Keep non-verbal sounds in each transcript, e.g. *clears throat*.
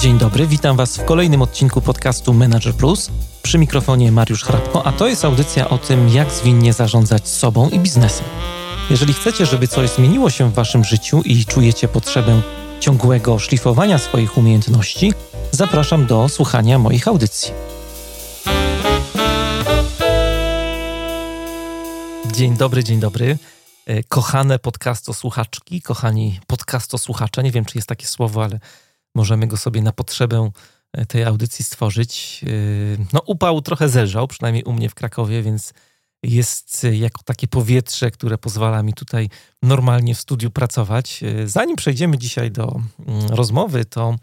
Dzień dobry, witam Was w kolejnym odcinku podcastu Manager Plus. Przy mikrofonie Mariusz Hrabko, a to jest audycja o tym, jak zwinnie zarządzać sobą i biznesem. Jeżeli chcecie, żeby coś zmieniło się w Waszym życiu i czujecie potrzebę ciągłego szlifowania swoich umiejętności, zapraszam do słuchania moich audycji. Dzień dobry, dzień dobry. E, kochane podcasto-słuchaczki, kochani podcasto-słuchacze, nie wiem, czy jest takie słowo, ale możemy go sobie na potrzebę e, tej audycji stworzyć. E, no, upał trochę zelżał, przynajmniej u mnie w Krakowie, więc jest jako takie powietrze, które pozwala mi tutaj normalnie w studiu pracować. Zanim przejdziemy dzisiaj do mm, rozmowy, to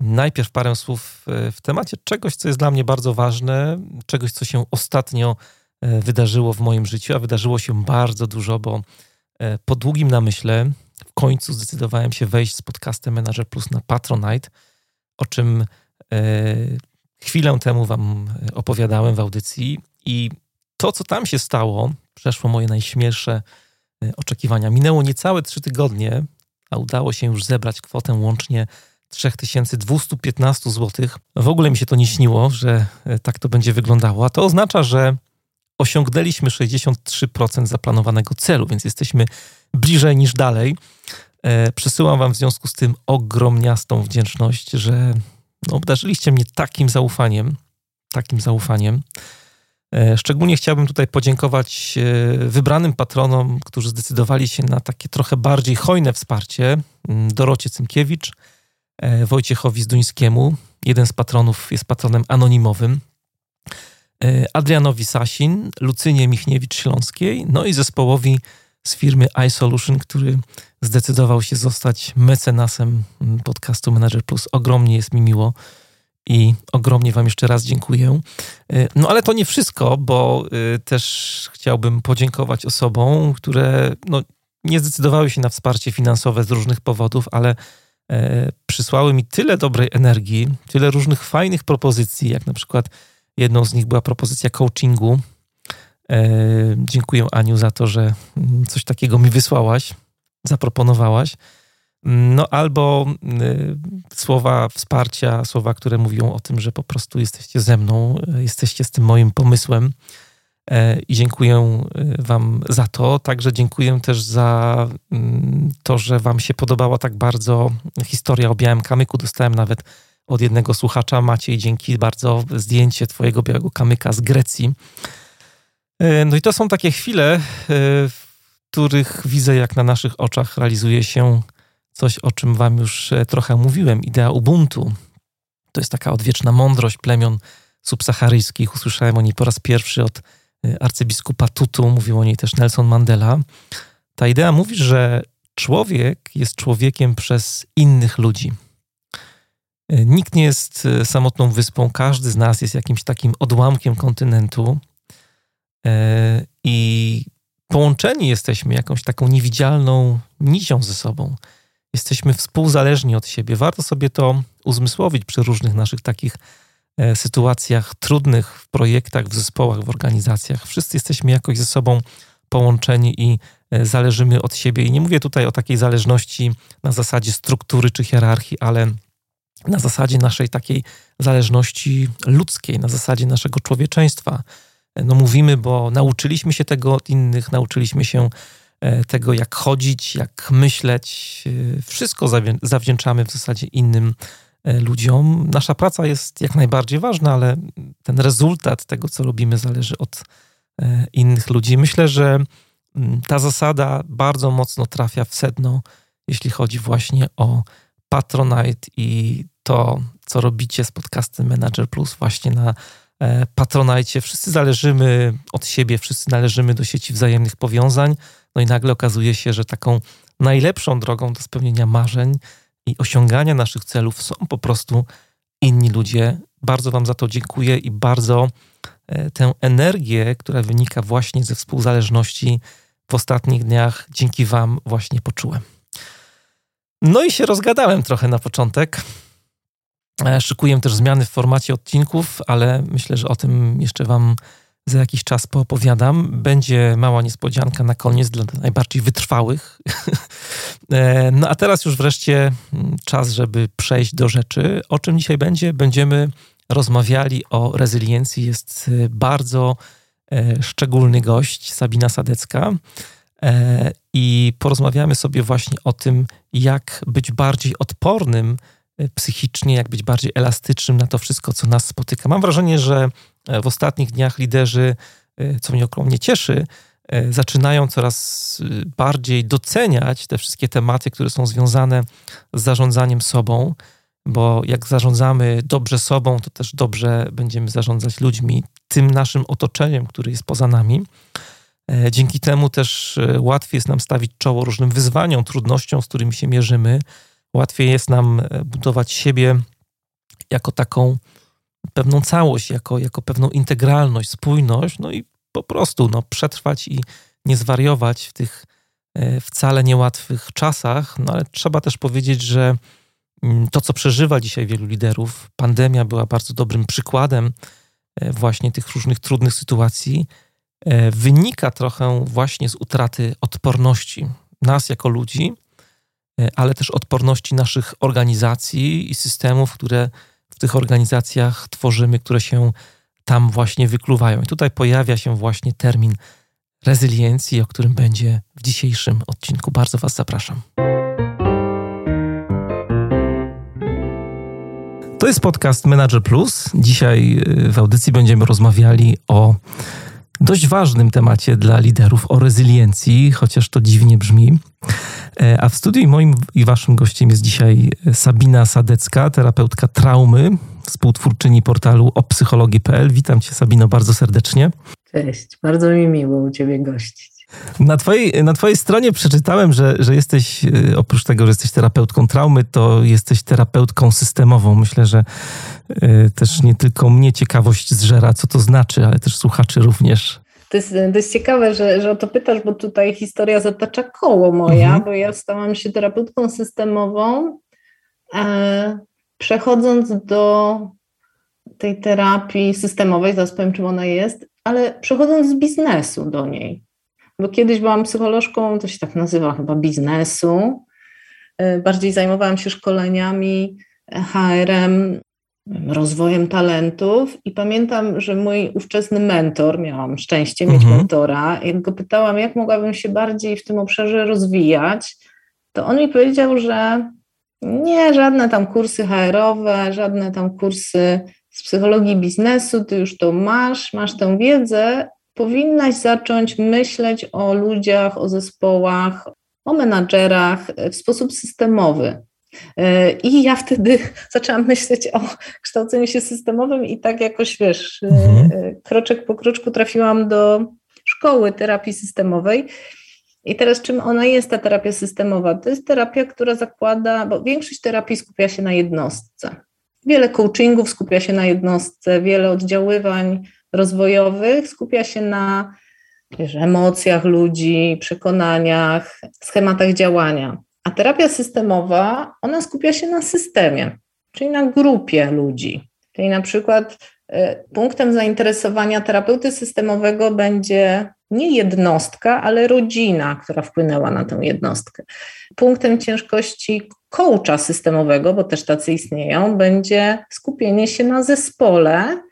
najpierw parę słów w temacie czegoś, co jest dla mnie bardzo ważne, czegoś, co się ostatnio wydarzyło w moim życiu, a wydarzyło się bardzo dużo, bo po długim namyśle w końcu zdecydowałem się wejść z podcastem Manager Plus na Patronite, o czym e, chwilę temu Wam opowiadałem w audycji. I to, co tam się stało, przeszło moje najśmielsze e, oczekiwania. Minęło niecałe trzy tygodnie, a udało się już zebrać kwotę łącznie 3215 zł. W ogóle mi się to nie śniło, że e, tak to będzie wyglądało, a to oznacza, że osiągnęliśmy 63% zaplanowanego celu, więc jesteśmy bliżej niż dalej. E, przesyłam Wam w związku z tym ogromniastą wdzięczność, że no, obdarzyliście mnie takim zaufaniem, takim zaufaniem. E, szczególnie chciałbym tutaj podziękować e, wybranym patronom, którzy zdecydowali się na takie trochę bardziej hojne wsparcie. Mm, Dorocie Cymkiewicz, Wojciechowi Zduńskiemu. Jeden z patronów jest patronem anonimowym. Adrianowi Sasin, Lucynie Michniewicz-Śląskiej, no i zespołowi z firmy iSolution, który zdecydował się zostać mecenasem podcastu Manager Plus. Ogromnie jest mi miło i ogromnie Wam jeszcze raz dziękuję. E, no ale to nie wszystko, bo e, też chciałbym podziękować osobom, które no, nie zdecydowały się na wsparcie finansowe z różnych powodów, ale e, przysłały mi tyle dobrej energii, tyle różnych fajnych propozycji, jak na przykład jedną z nich była propozycja coachingu E, dziękuję Aniu za to, że mm, coś takiego mi wysłałaś, zaproponowałaś. No albo y, słowa wsparcia, słowa, które mówią o tym, że po prostu jesteście ze mną, e, jesteście z tym moim pomysłem. E, I dziękuję Wam za to. Także dziękuję też za mm, to, że Wam się podobała tak bardzo historia o białym kamyku. Dostałem nawet od jednego słuchacza, Maciej, dzięki bardzo, zdjęcie Twojego białego kamyka z Grecji. E, no i to są takie chwile, e, których widzę, jak na naszych oczach realizuje się coś, o czym Wam już e, trochę mówiłem. Idea Ubuntu. To jest taka odwieczna mądrość plemion subsaharyjskich. Usłyszałem o niej po raz pierwszy od arcybiskupa Tutu, mówił o niej też Nelson Mandela. Ta idea mówi, że człowiek jest człowiekiem przez innych ludzi. Nikt nie jest samotną wyspą, każdy z nas jest jakimś takim odłamkiem kontynentu, E, I połączeni jesteśmy jakąś taką niewidzialną nicią ze sobą. Jesteśmy współzależni od siebie. Warto sobie to uzmysłowić przy różnych naszych takich e, sytuacjach trudnych w projektach, w zespołach, w organizacjach. Wszyscy jesteśmy jakoś ze sobą połączeni i e, zależymy od siebie. I nie mówię tutaj o takiej zależności na zasadzie struktury czy hierarchii, ale na zasadzie naszej takiej zależności ludzkiej, na zasadzie naszego człowieczeństwa, no mówimy, bo nauczyliśmy się tego od innych, nauczyliśmy się e, tego, jak chodzić, jak myśleć. E, wszystko zawdzięczamy w zasadzie innym e, ludziom. Nasza praca jest jak najbardziej ważna, ale ten rezultat tego, co robimy, zależy od innych ludzi. Myślę, że mm, ta zasada bardzo mocno trafia w sedno, jeśli chodzi właśnie o Patronite i to, co robicie z podcastem Manager Plus właśnie na patronajcie. Wszyscy zależymy od siebie, wszyscy należymy do sieci wzajemnych powiązań. No i nagle okazuje się, że taką najlepszą drogą do spełnienia marzeń i osiągania naszych celów są po prostu inni ludzie. Bardzo Wam za to dziękuję i bardzo e, tę energię, która wynika właśnie ze współzależności w ostatnich dniach, dzięki Wam właśnie poczułem. No i się rozgadałem trochę na początek. E, szykuję też zmiany w formacie odcinków, ale myślę, że o tym jeszcze Wam za jakiś czas poopowiadam. Będzie mała niespodzianka na koniec dla najbardziej wytrwałych. *laughs* E, no a teraz już wreszcie mm, czas, żeby przejść do rzeczy. O czym dzisiaj będzie? Będziemy rozmawiali o rezyliencji. Jest e, bardzo szczególny gość, Sabina Sadecka. I porozmawiamy sobie właśnie o tym, jak być bardziej odpornym psychicznie, jak być bardziej elastycznym na to wszystko, co nas spotyka. Mam wrażenie, że E, w ostatnich dniach liderzy, e, co mnie ogromnie cieszy, e, zaczynają coraz bardziej doceniać te wszystkie tematy, które są związane z zarządzaniem sobą, bo jak zarządzamy dobrze sobą, to też dobrze będziemy zarządzać ludźmi, tym naszym otoczeniem, które jest poza nami. Dzięki temu też łatwiej jest nam stawić czoło różnym wyzwaniom, trudnościom, z którymi się mierzymy. Łatwiej jest nam budować siebie jako taką pewną całość, jako, jako pewną integralność, spójność, no i po prostu no, przetrwać i nie zwariować w tych e, wcale niełatwych czasach, no ale trzeba też powiedzieć, że mm, to, co przeżywa dzisiaj wielu liderów, pandemia była bardzo dobrym przykładem e, właśnie tych różnych trudnych sytuacji, e, wynika trochę właśnie z utraty odporności nas jako ludzi, ale też odporności naszych organizacji i systemów, które w tych organizacjach tworzymy, które się tam właśnie wykluwają. I tutaj pojawia się właśnie termin rezyliencji, o którym będzie w dzisiejszym odcinku. Bardzo Was zapraszam. To jest podcast Manager Plus. Dzisiaj y, w audycji będziemy rozmawiali o dość ważnym temacie dla liderów, o rezyliencji, chociaż to dziwnie brzmi. E, a w studiu moim i waszym gościem jest dzisiaj Sabina Sadecka, terapeutka traumy, współtwórczyni portalu opsychologii.pl. Witam cię Sabino bardzo serdecznie. Cześć, bardzo mi miło u ciebie gościć. Na twojej, na twojej stronie przeczytałem, że, że jesteś, e, oprócz tego, że jesteś terapeutką traumy, to jesteś terapeutką systemową. Myślę, że y, też nie tylko mnie ciekawość zżera, co to znaczy, ale też słuchaczy również. To jest, to jest ciekawe, że, że o to pytasz, bo tutaj historia zatacza koło moja, mhm. bo ja stałam się terapeutką systemową, e, przechodząc do tej terapii systemowej, zaraz powiem, czym ona jest, ale przechodząc z biznesu do niej. Bo kiedyś byłam psycholożką, to się tak nazywa chyba biznesu. E, bardziej zajmowałam się szkoleniami, HRM, rozwojem talentów i pamiętam, że mój ówczesny mentor, miałam szczęście mieć mhm. mentora, jak go pytałam, jak mogłabym się bardziej w tym obszarze rozwijać, to on mi powiedział, że nie, żadne tam kursy HR-owe, żadne tam kursy z psychologii biznesu, ty już to masz, masz tę wiedzę, powinnaś zacząć myśleć o ludziach, o zespołach, o menadżerach w sposób systemowy. I ja wtedy *laughs* zaczęłam myśleć o kształceniu się systemowym i tak jakoś, wiesz, mhm. kroczek po kroczku trafiłam do szkoły terapii systemowej. I teraz czym ona jest, ta terapia systemowa? To jest terapia, która zakłada, bo większość terapii skupia się na jednostce. Wiele coachingów skupia się na jednostce, wiele oddziaływań rozwojowych skupia się na wiesz, emocjach ludzi, przekonaniach, schematach działania. A terapia systemowa, ona skupia się na systemie, czyli na grupie ludzi. Czyli na przykład e, punktem zainteresowania terapeuty systemowego będzie nie jednostka, ale rodzina, która wpłynęła na tę jednostkę. Punktem ciężkości coacha systemowego, bo też tacy istnieją, będzie skupienie się na zespole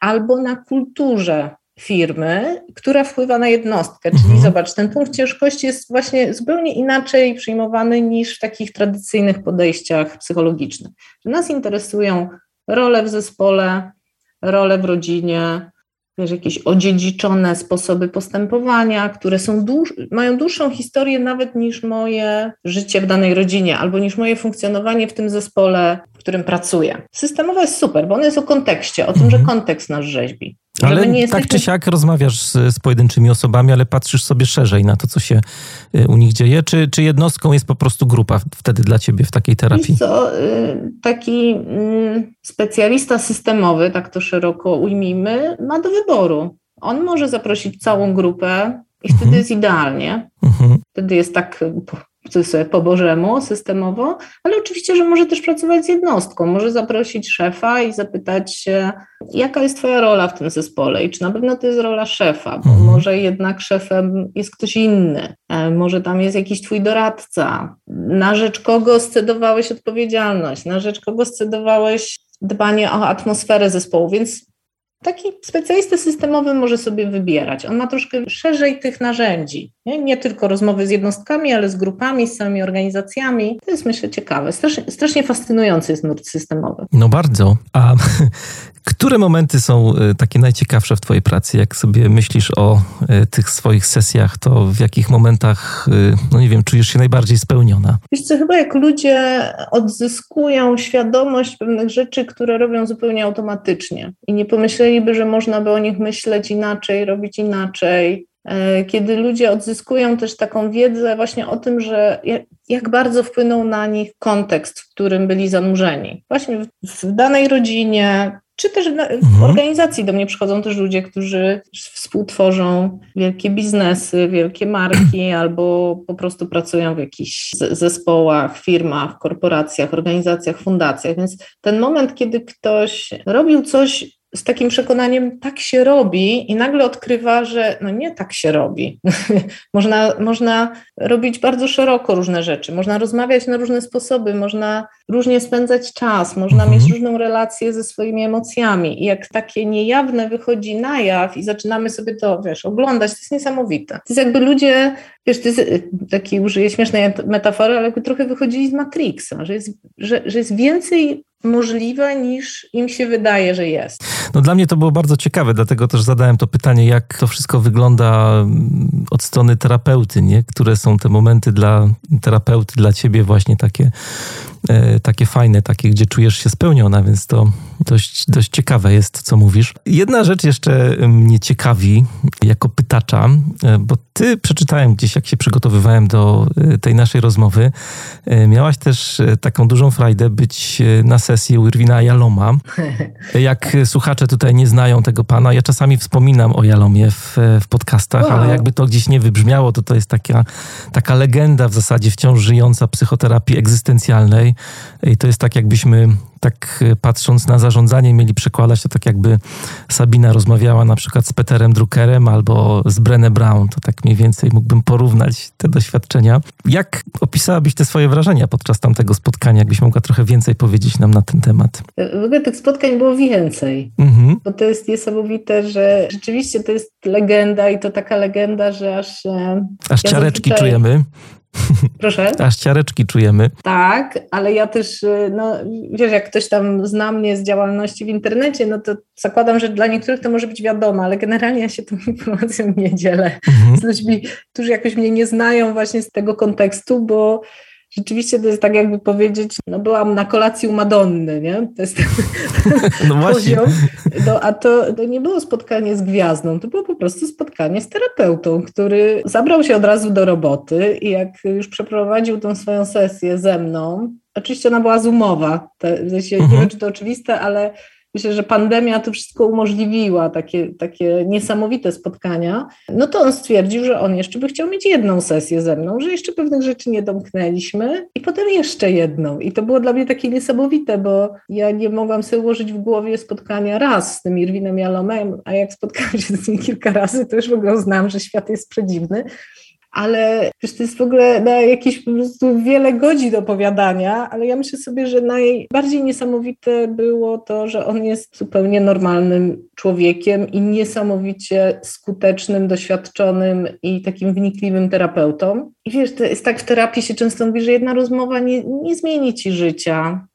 albo na kulturze firmy, która wpływa na jednostkę. Czyli mhm. zobacz, ten punkt ciężkości jest właśnie zupełnie inaczej przyjmowany niż w takich tradycyjnych podejściach psychologicznych. Nas interesują role w zespole, role w rodzinie, wiesz, jakieś odziedziczone sposoby postępowania, które są dłuż, mają dłuższą historię nawet niż moje życie w danej rodzinie albo niż moje funkcjonowanie w tym zespole, w którym pracuję. Systemowe jest super, bo ono jest o kontekście, o tym, że mhm. kontekst nas rzeźbi. Ale tak jesteśmy... tak czy siak rozmawiasz z, z, pojedynczymi osobami, ale patrzysz sobie szerzej na to, co się y, u nich dzieje, czy, czy jednostką jest po prostu grupa wtedy dla ciebie w takiej terapii? Co, y, taki mm, specjalista systemowy, tak to szeroko ujmijmy, ma do wyboru. On może zaprosić całą grupę i wtedy mhm. jest idealnie. Mhm. Wtedy jest tak sobie po bożemu, systemowo, ale oczywiście, że może też pracować z jednostką, może zaprosić szefa i zapytać się, jaka jest twoja rola w tym zespole i czy na pewno to jest rola szefa, bo mhm. może jednak szefem jest ktoś inny, e, może tam jest jakiś twój doradca, na rzecz kogo scedowałeś odpowiedzialność, na rzecz kogo scedowałeś dbanie o atmosferę zespołu, więc Taki specjalista systemowy może sobie wybierać. On ma troszkę szerzej tych narzędzi. Nie, nie tylko rozmowy z jednostkami, ale z grupami, z samymi organizacjami. To jest myślę ciekawe. Strasznie, strasznie fascynujący jest nurt systemowy. No bardzo. A *laughs* które momenty są y, takie najciekawsze w Twojej pracy? Jak sobie myślisz o y, tych swoich sesjach, to w jakich momentach, y, no nie wiem, czujesz się najbardziej spełniona? Wiesz co, chyba jak ludzie odzyskują świadomość pewnych rzeczy, które robią zupełnie automatycznie i nie pomyśleliby, że można by o nich myśleć inaczej, robić inaczej, e, kiedy ludzie odzyskują też taką wiedzę właśnie o tym, że jak bardzo wpłynął na nich kontekst, w którym byli zanurzeni. Właśnie w danej rodzinie, czy też w mhm. organizacji do mnie przychodzą też ludzie, którzy współtworzą wielkie biznesy, wielkie marki, *clears throat* albo po prostu pracują w jakichś zespołach, firmach, korporacjach, organizacjach, fundacjach. Więc ten moment, kiedy ktoś robił coś z takim przekonaniem, tak się robi, i nagle odkrywa, że no nie tak się robi. *laughs* można, można robić bardzo szeroko różne rzeczy, można rozmawiać na różne sposoby, można różnie spędzać czas, można mhm. mieć różną relację ze swoimi emocjami. I jak takie niejawne wychodzi na jaw i zaczynamy sobie to, wiesz, oglądać, to jest niesamowite. To jest jakby ludzie, wiesz, to jest taki, użyję śmiesznej metafory, ale jakby trochę wychodzili z Matrixa, że jest, że, że jest więcej możliwe niż im się wydaje, że jest. No dla mnie to było bardzo ciekawe, dlatego też zadałem to pytanie, jak to wszystko wygląda mm, od strony terapeuty, nie? Które są te momenty dla terapeuty, dla ciebie właśnie takie takie fajne, takie, gdzie czujesz się spełniona, więc to dość, dość ciekawe jest, co mówisz. Jedna rzecz jeszcze mnie ciekawi jako pytacza, e, bo ty przeczytałem gdzieś, jak się przygotowywałem do e, tej naszej rozmowy, miałaś też taką dużą frajdę być na sesji u Irwina Jaloma. *laughs* Jak słuchacze tutaj nie znają tego pana, ja czasami wspominam o Jalomie w, w podcastach, wow. ale jakby to gdzieś nie wybrzmiało, to to jest taka, taka legenda w zasadzie wciąż żyjąca psychoterapii egzystencjalnej, i to jest tak, jakbyśmy tak e, patrząc na zarządzanie mieli przekładać to tak jakby Sabina rozmawiała na przykład z Peterem Druckerem albo z Brené Brown, to tak mniej więcej mógłbym porównać te doświadczenia. Jak opisałabyś te swoje wrażenia podczas tamtego spotkania? Jakbyś mogła trochę więcej powiedzieć nam na ten temat? W ogóle tych spotkań było więcej, mhm. bo to jest niesamowite, że rzeczywiście to jest legenda i to taka legenda, że aż... E, aż ja ciareczki zazwyczaj... czujemy. Proszę? *laughs* Aż ciareczki czujemy. Tak, ale ja też, y, no wiesz, jak ktoś tam zna mnie z działalności w internecie, no to zakładam, że dla niektórych to może być wiadomo, ale generalnie ja się tą *laughs* informacją nie dzielę mhm. z ludźmi, którzy jakoś mnie nie znają właśnie z tego kontekstu, bo rzeczywiście to jest tak jakby powiedzieć, no byłam na kolacji u Madonny, nie? To jest *laughs* no poziom. No, a to, to nie było spotkanie z gwiazdą, to było po prostu spotkanie z terapeutą, który zabrał się od razu do roboty i jak już przeprowadził tą swoją sesję ze mną, oczywiście ona była zoomowa, to, w sensie, mhm. nie wiem, czy to oczywiste, ale myślę, że pandemia to wszystko umożliwiła, takie, takie niesamowite spotkania, no to on stwierdził, że on jeszcze by chciał mieć jedną sesję ze mną, że jeszcze pewnych rzeczy nie domknęliśmy i potem jeszcze jedną. I to było dla mnie takie niesamowite, bo ja nie mogłam sobie ułożyć w głowie spotkania raz z tym Irwinem Jalomem, a jak spotkałam się z nim kilka razy, to już w ogóle znam, że świat jest przedziwny ale wiesz, to jest w ogóle na jakieś po prostu wiele godzin opowiadania, ale ja myślę sobie, że najbardziej niesamowite było to, że on jest zupełnie normalnym człowiekiem i niesamowicie skutecznym, doświadczonym i takim wnikliwym terapeutą. I wiesz, to jest tak w terapii się często mówi, że jedna rozmowa nie, nie zmieni ci życia,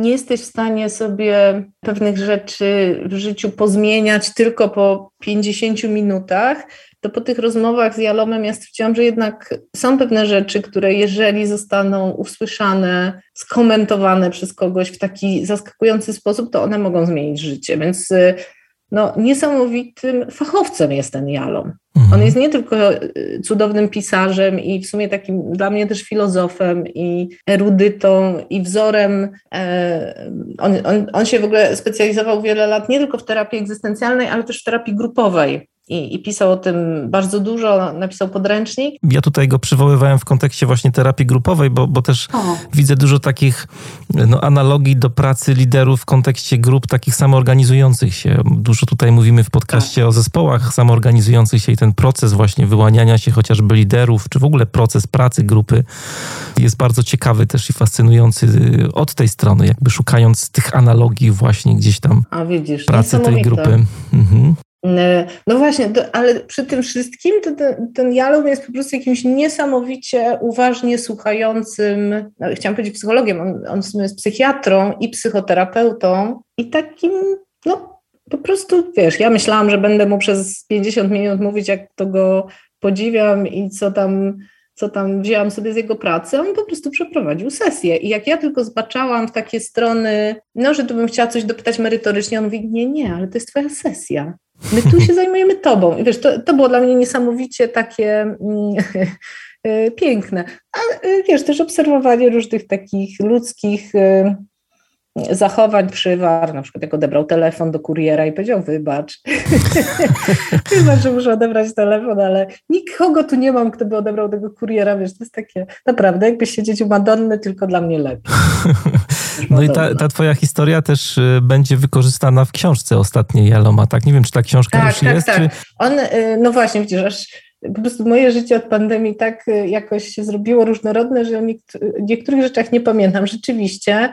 nie jesteś w stanie sobie pewnych rzeczy w życiu pozmieniać tylko po 50 minutach, to po tych rozmowach z Jalomem ja stwierdziłam, że jednak są pewne rzeczy, które jeżeli zostaną usłyszane, skomentowane przez kogoś w taki zaskakujący sposób, to one mogą zmienić życie. Więc y, no, niesamowitym fachowcem jest ten Jalom. Mhm. On jest nie tylko y, cudownym pisarzem i w sumie takim dla mnie też filozofem i erudytą i wzorem. E, on, on, on się w ogóle specjalizował wiele lat nie tylko w terapii egzystencjalnej, ale też w terapii grupowej. I, i, pisał o tym bardzo dużo, napisał podręcznik. Ja tutaj go przywoływałem w kontekście właśnie terapii grupowej, bo, bo też o. widzę dużo takich no, analogii do pracy liderów w kontekście grup takich samoorganizujących się. Dużo tutaj mówimy w podcaście tak. o zespołach samoorganizujących się i ten proces właśnie wyłaniania się chociażby liderów, czy w ogóle proces pracy grupy jest bardzo ciekawy też i fascynujący od tej strony, jakby szukając tych analogii właśnie gdzieś tam A widzisz, pracy tej grupy. Mhm. No właśnie, to, ale przy tym wszystkim to ten, ten Jalom jest po prostu jakimś niesamowicie uważnie słuchającym, no, chciałam powiedzieć psychologiem, on, on w sumie jest psychiatrą i psychoterapeutą i takim, no po prostu, wiesz, ja myślałam, że będę mu przez 50 minut mówić, jak to go podziwiam i co tam co tam wzięłam sobie z jego pracy, on po prostu przeprowadził sesję. I jak ja tylko zbaczałam w takie strony, no, że tu bym chciała coś dopytać merytorycznie, on mówi, nie, nie, ale to jest twoja sesja. My tu się zajmujemy tobą. I wiesz, to, to było dla mnie niesamowicie takie mm, *laughs* e, piękne. Ale wiesz, też obserwowanie różnych takich ludzkich e, zachowań przywar, na przykład jak odebrał telefon do kuriera i powiedział wybacz, *laughs* wybacz, że muszę odebrać telefon, ale nikogo tu nie mam, kto by odebrał tego kuriera, wiesz, to jest takie, naprawdę jakbyś siedzieć u Madonny, tylko dla mnie lepiej. *laughs* No i ta, ta, twoja historia też y, będzie wykorzystana w książce ostatniej Jaloma, tak? Nie wiem, czy ta książka tak, już tak, jest? Tak, czy... On, y, no właśnie, widzisz, aż po prostu moje życie od pandemii tak y, jakoś się zrobiło różnorodne, że o niektórych rzeczach nie pamiętam. Rzeczywiście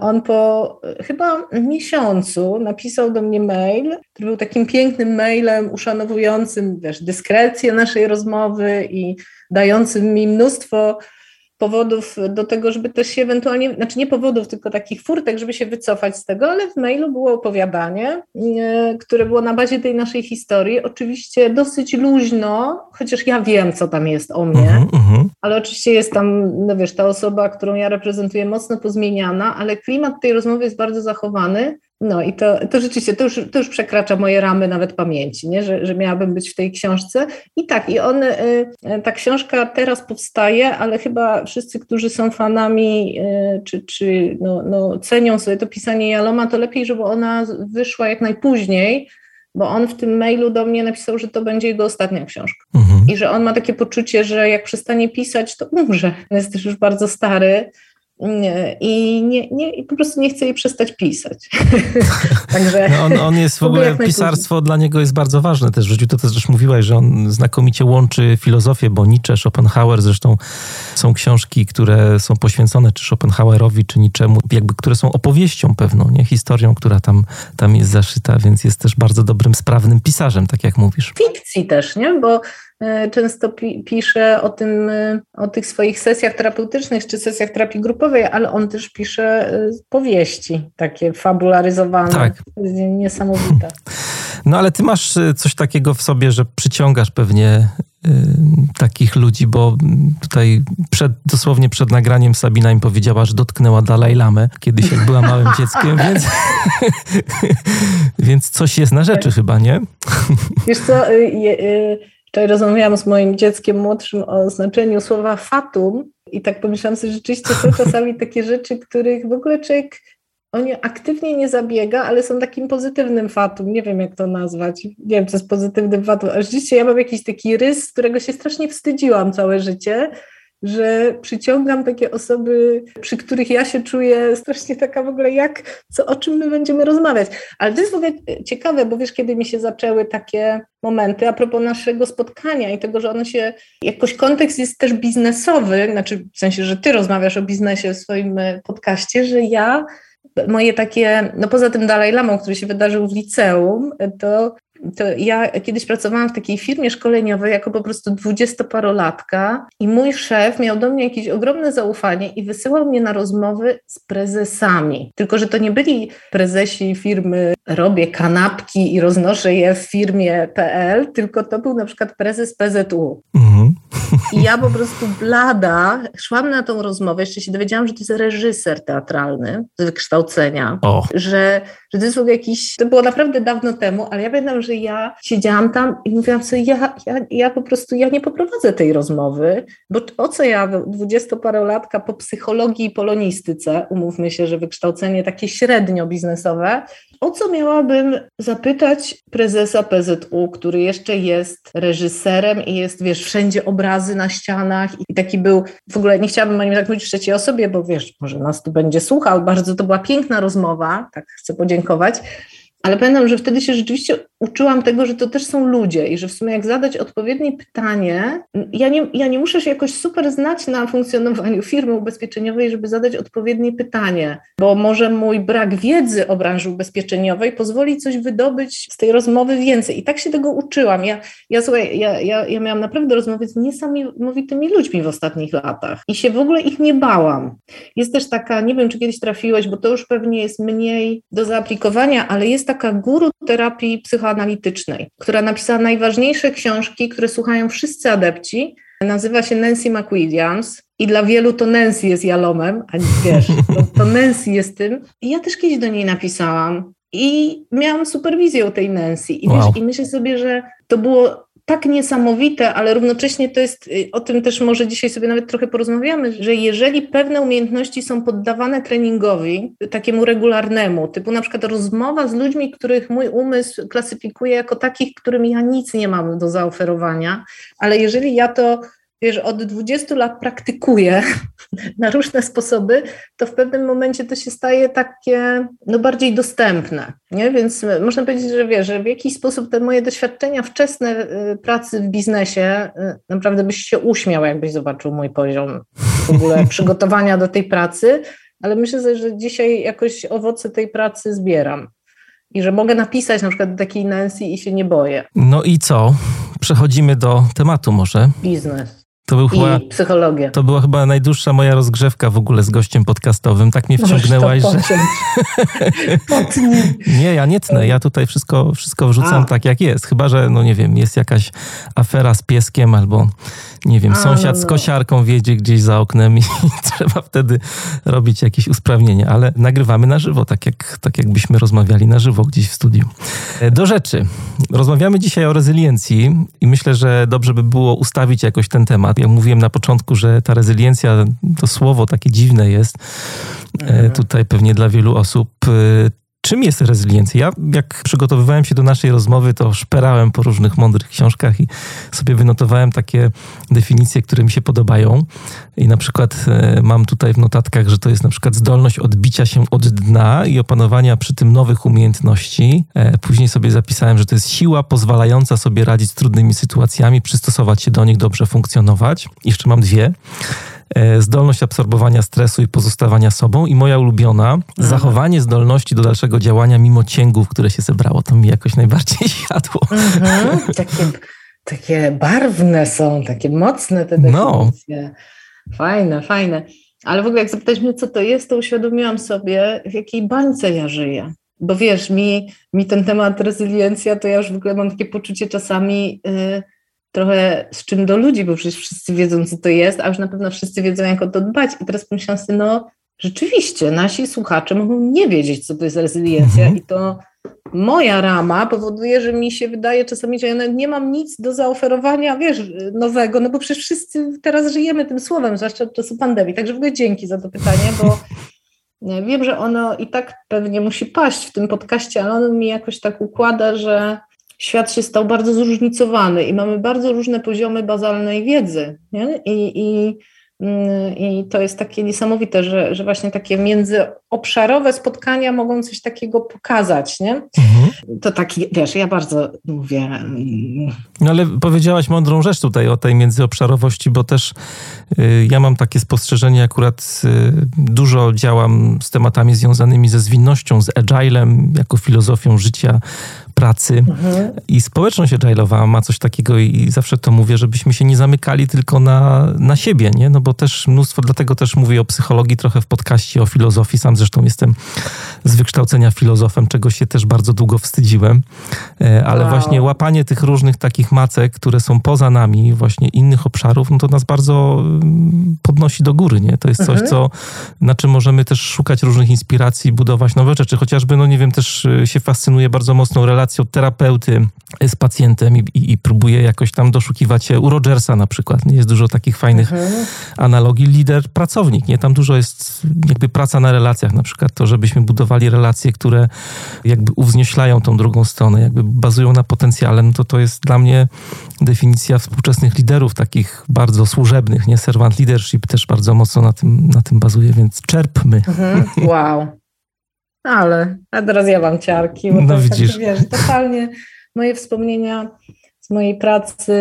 on po chyba miesiącu napisał do mnie mail, który był takim pięknym mailem uszanowującym wiesz, dyskrecję naszej rozmowy i dającym mi mnóstwo powodów do tego, żeby też się ewentualnie, znaczy nie powodów, tylko takich furtek, żeby się wycofać z tego, ale w mailu było opowiadanie, e, które było na bazie tej naszej historii. Oczywiście dosyć luźno, chociaż ja wiem, co tam jest o mnie, uh uh -huh. ale oczywiście jest tam, no wiesz, ta osoba, którą ja reprezentuję, mocno pozmieniana, ale klimat tej rozmowy jest bardzo zachowany. No i to, to rzeczywiście, to już, to już przekracza moje ramy nawet pamięci, nie? Że, że miałabym być w tej książce. I tak, i on, y, ta książka teraz powstaje, ale chyba wszyscy, którzy są fanami, y, czy, czy no, no, cenią sobie to pisanie Jaloma, to lepiej, żeby ona wyszła jak najpóźniej, bo on w tym mailu do mnie napisał, że to będzie jego ostatnia książka. Mhm. I że on ma takie poczucie, że jak przestanie pisać, to umrze. Jest też już bardzo stary i, nie, nie, i po prostu nie chce jej przestać pisać. *laughs* Także no on, on jest w ogóle, pisarstwo dla niego jest bardzo ważne też w życiu. To też mówiłaś, że on znakomicie łączy filozofię, bo Nietzsche, Schopenhauer, zresztą są książki, które są poświęcone czy Schopenhauerowi, czy niczemu, jakby, które są opowieścią pewną, nie? Historią, która tam, tam jest zaszyta, więc jest też bardzo dobrym, sprawnym pisarzem, tak jak mówisz. Fikcji też, nie? Bo często pi pisze o tym, e, o tych swoich sesjach terapeutycznych czy sesjach terapii grupowej, ale on też pisze e, powieści takie fabularyzowane. Tak. Niesamowite. *laughs* No ale ty masz coś takiego w sobie, że przyciągasz pewnie y, takich ludzi, bo tutaj przed, dosłownie przed nagraniem Sabina im powiedziała, że dotknęła Dalaj Lamę kiedyś, jak była małym *laughs* dzieckiem, więc, *laughs* więc coś jest na rzeczy chyba, nie? Wiesz co, y, y, Wczoraj rozmawiałam z moim dzieckiem młodszym o znaczeniu słowa fatum i tak pomyślałam sobie, że rzeczywiście są czasami takie rzeczy, których w ogóle człowiek o nie aktywnie nie zabiega, ale są takim pozytywnym fatum. Nie wiem, jak to nazwać. Nie wiem, co jest pozytywnym fatum. A rzeczywiście ja mam jakiś taki rys, którego się strasznie wstydziłam całe życie, że przyciągam takie osoby, przy których ja się czuję strasznie taka w ogóle jak, co, o czym my będziemy rozmawiać. Ale to jest w ogóle ciekawe, bo wiesz, kiedy mi się zaczęły takie momenty a propos naszego spotkania i tego, że ono się, jakoś kontekst jest też biznesowy, znaczy w sensie, że ty rozmawiasz o biznesie w swoim podcaście, że ja moje takie, no poza tym Dalaj Lamą, który się wydarzył w liceum, to to ja kiedyś pracowałam w takiej firmie szkoleniowej jako po prostu dwudziestoparolatka i mój szef miał do mnie jakieś ogromne zaufanie i wysyłał mnie na rozmowy z prezesami. Tylko, że to nie byli prezesi firmy robię kanapki i roznoszę je w firmie PL, tylko to był na przykład prezes PZU. Mhm. I ja po prostu blada szłam na tą rozmowę, jeszcze się dowiedziałam, że to jest reżyser teatralny z wykształcenia, że, że to jest jakiś, to było naprawdę dawno temu, ale ja pamiętam, że że ja siedziałam tam i mówiłam sobie, ja, ja, ja po prostu, ja nie poprowadzę tej rozmowy, bo o co ja, dwudziestoparolatka po psychologii i polonistyce, umówmy się, że wykształcenie takie średnio biznesowe, o co miałabym zapytać prezesa PZU, który jeszcze jest reżyserem i jest, wiesz, wszędzie obrazy na ścianach i taki był, w ogóle nie chciałabym o nim tak mówić w trzeciej osobie, bo wiesz, może nas tu będzie słuchał, bardzo to była piękna rozmowa, tak chcę podziękować, ale pamiętam, że wtedy się rzeczywiście uczyłam tego, że to też są ludzie i że w sumie jak zadać odpowiednie pytanie, ja nie, ja nie muszę się jakoś super znać na funkcjonowaniu firmy ubezpieczeniowej, żeby zadać odpowiednie pytanie, bo może mój brak wiedzy o branży ubezpieczeniowej pozwoli coś wydobyć z tej rozmowy więcej. I tak się tego uczyłam. Ja, ja, słuchaj, ja, ja, ja miałam naprawdę rozmowy z niesamowitymi ludźmi w ostatnich latach i się w ogóle ich nie bałam. Jest też taka, nie wiem, czy kiedyś trafiłeś, bo to już pewnie jest mniej do zaaplikowania, ale jest taka guru terapii psychoanalitycznej, która napisała najważniejsze książki, które słuchają wszyscy adepci. Nazywa się Nancy McWilliams i dla wielu to Nancy jest jalomem, a wiesz, to, to Nancy jest tym. I ja też kiedyś do niej napisałam i miałam superwizję tej Nancy. I, wow. wiesz, I myślę sobie, że to było tak niesamowite, ale równocześnie to jest, y, o tym też może dzisiaj sobie nawet trochę porozmawiamy, że jeżeli pewne umiejętności są poddawane treningowi, takiemu regularnemu, typu na przykład rozmowa z ludźmi, których mój umysł klasyfikuje jako takich, którym ja nic nie mam do zaoferowania, ale jeżeli ja to wiesz, od 20 lat praktykuję *laughs* na różne sposoby, to w pewnym momencie to się staje takie no, bardziej dostępne. Nie? Więc można powiedzieć, że wiesz, że w jakiś sposób te moje doświadczenia wczesne y, pracy w biznesie, y, naprawdę byś się uśmiał, jakbyś zobaczył mój poziom w ogóle *laughs* przygotowania do tej pracy, ale myślę, że dzisiaj jakoś owoce tej pracy zbieram. I że mogę napisać na przykład do takiej Nancy i się nie boję. No i co? Przechodzimy do tematu może. Biznes. To był chyba. To była chyba najdłuższa moja rozgrzewka w ogóle z gościem podcastowym. Tak mnie wciągnęłaś, że... *laughs* nie, ja nie tnę. Ja tutaj wszystko, wszystko wrzucam A. tak, jak jest. Chyba, że, no nie wiem, jest jakaś afera z pieskiem albo, nie wiem, A, sąsiad no, no. z kosiarką wiedzie gdzieś za oknem i *laughs* trzeba wtedy robić jakieś usprawnienie. Ale nagrywamy na żywo, tak, jak, tak jakbyśmy rozmawiali na żywo gdzieś w studiu. E, do rzeczy. Rozmawiamy dzisiaj o rezyliencji i myślę, że dobrze by było ustawić jakoś ten temat ja mówiłem na początku, że ta rezyliencja to słowo takie dziwne jest e, mhm. tutaj pewnie dla wielu osób. Czym jest rezyliencja? Ja, jak przygotowywałem się do naszej rozmowy, to szperałem po różnych mądrych książkach i sobie wynotowałem takie definicje, które mi się podobają. I na przykład e, mam tutaj w notatkach, że to jest na przykład zdolność odbicia się od dna i opanowania przy tym nowych umiejętności. E, później sobie zapisałem, że to jest siła pozwalająca sobie radzić z trudnymi sytuacjami, przystosować się do nich, dobrze funkcjonować. Jeszcze mam dwie. E, zdolność absorbowania stresu i pozostawania sobą i moja ulubiona, mhm. zachowanie zdolności do dalszego działania mimo cięgów, które się zebrało. To mi jakoś najbardziej *laughs* siadło. Mhm. Takie, takie barwne są, takie mocne te no. definicje. No. Fajne, fajne. Ale w ogóle jak zapytać mnie, co to jest, to uświadomiłam sobie, w jakiej bańce ja żyję. Bo wiesz, mi, mi ten temat rezyliencja, to ja już w ogóle mam takie poczucie czasami... Yy, trochę z czym do ludzi, bo przecież wszyscy wiedzą, co to jest, a już na pewno wszyscy wiedzą, jak o to dbać. I teraz pomyślałam sobie, no rzeczywiście, nasi słuchacze mogą nie wiedzieć, co to jest rezyliencja mhm. i to moja rama powoduje, że mi się wydaje czasami, że ja nie mam nic do zaoferowania, wiesz, nowego, no bo przecież wszyscy teraz żyjemy tym słowem, zwłaszcza od czasu pandemii. Także w ogóle dzięki za to pytanie, bo *laughs* wiem, że ono i tak pewnie musi paść w tym podcaście, ale ono mi jakoś tak układa, że świat się stał bardzo zróżnicowany i mamy bardzo różne poziomy bazalnej wiedzy. Nie? I, i, mm, I to jest takie niesamowite, że, że właśnie takie międzyobszarowe spotkania mogą coś takiego pokazać. Nie? Mhm. To taki, wiesz, ja bardzo mówię. Mm, no ale powiedziałaś mądrą rzecz tutaj o tej międzyobszarowości, bo też y, ja mam takie spostrzeżenie, akurat y, dużo działam z tematami związanymi ze zwinnością, z agilem, jako filozofią życia pracy mhm. i społeczność agile'owa ma coś takiego i zawsze to mówię, żebyśmy się nie zamykali tylko na, na siebie, nie? No bo też mnóstwo, dlatego też mówię o psychologii trochę w podcaście, o filozofii. Sam zresztą jestem z wykształcenia filozofem, czego się też bardzo długo wstydziłem, e, ale wow. właśnie łapanie tych różnych takich macek, które są poza nami, właśnie innych obszarów, no to nas bardzo mm, podnosi do góry, nie? To jest coś, mhm. co, na czym możemy też szukać różnych inspiracji, budować nowe rzeczy, chociażby, no nie wiem, też e, się fascynuje bardzo mocną relacją relacje od terapeuty z pacjentem i, i, i próbuje jakoś tam doszukiwać się u Rogersa na przykład. Jest dużo takich fajnych mhm. analogii. Lider, pracownik, nie? Tam dużo jest jakby praca na relacjach, na przykład to, żebyśmy budowali relacje, które jakby uwznieślają tą drugą stronę, jakby bazują na potencjale, no to to jest dla mnie definicja współczesnych liderów, takich bardzo służebnych, nie? Servant leadership też bardzo mocno na tym, na tym bazuje, więc czerpmy. Mhm. Wow. Ale, a teraz ja mam ciarki, bo no to widzisz. Tak, wiesz, totalnie moje wspomnienia z mojej pracy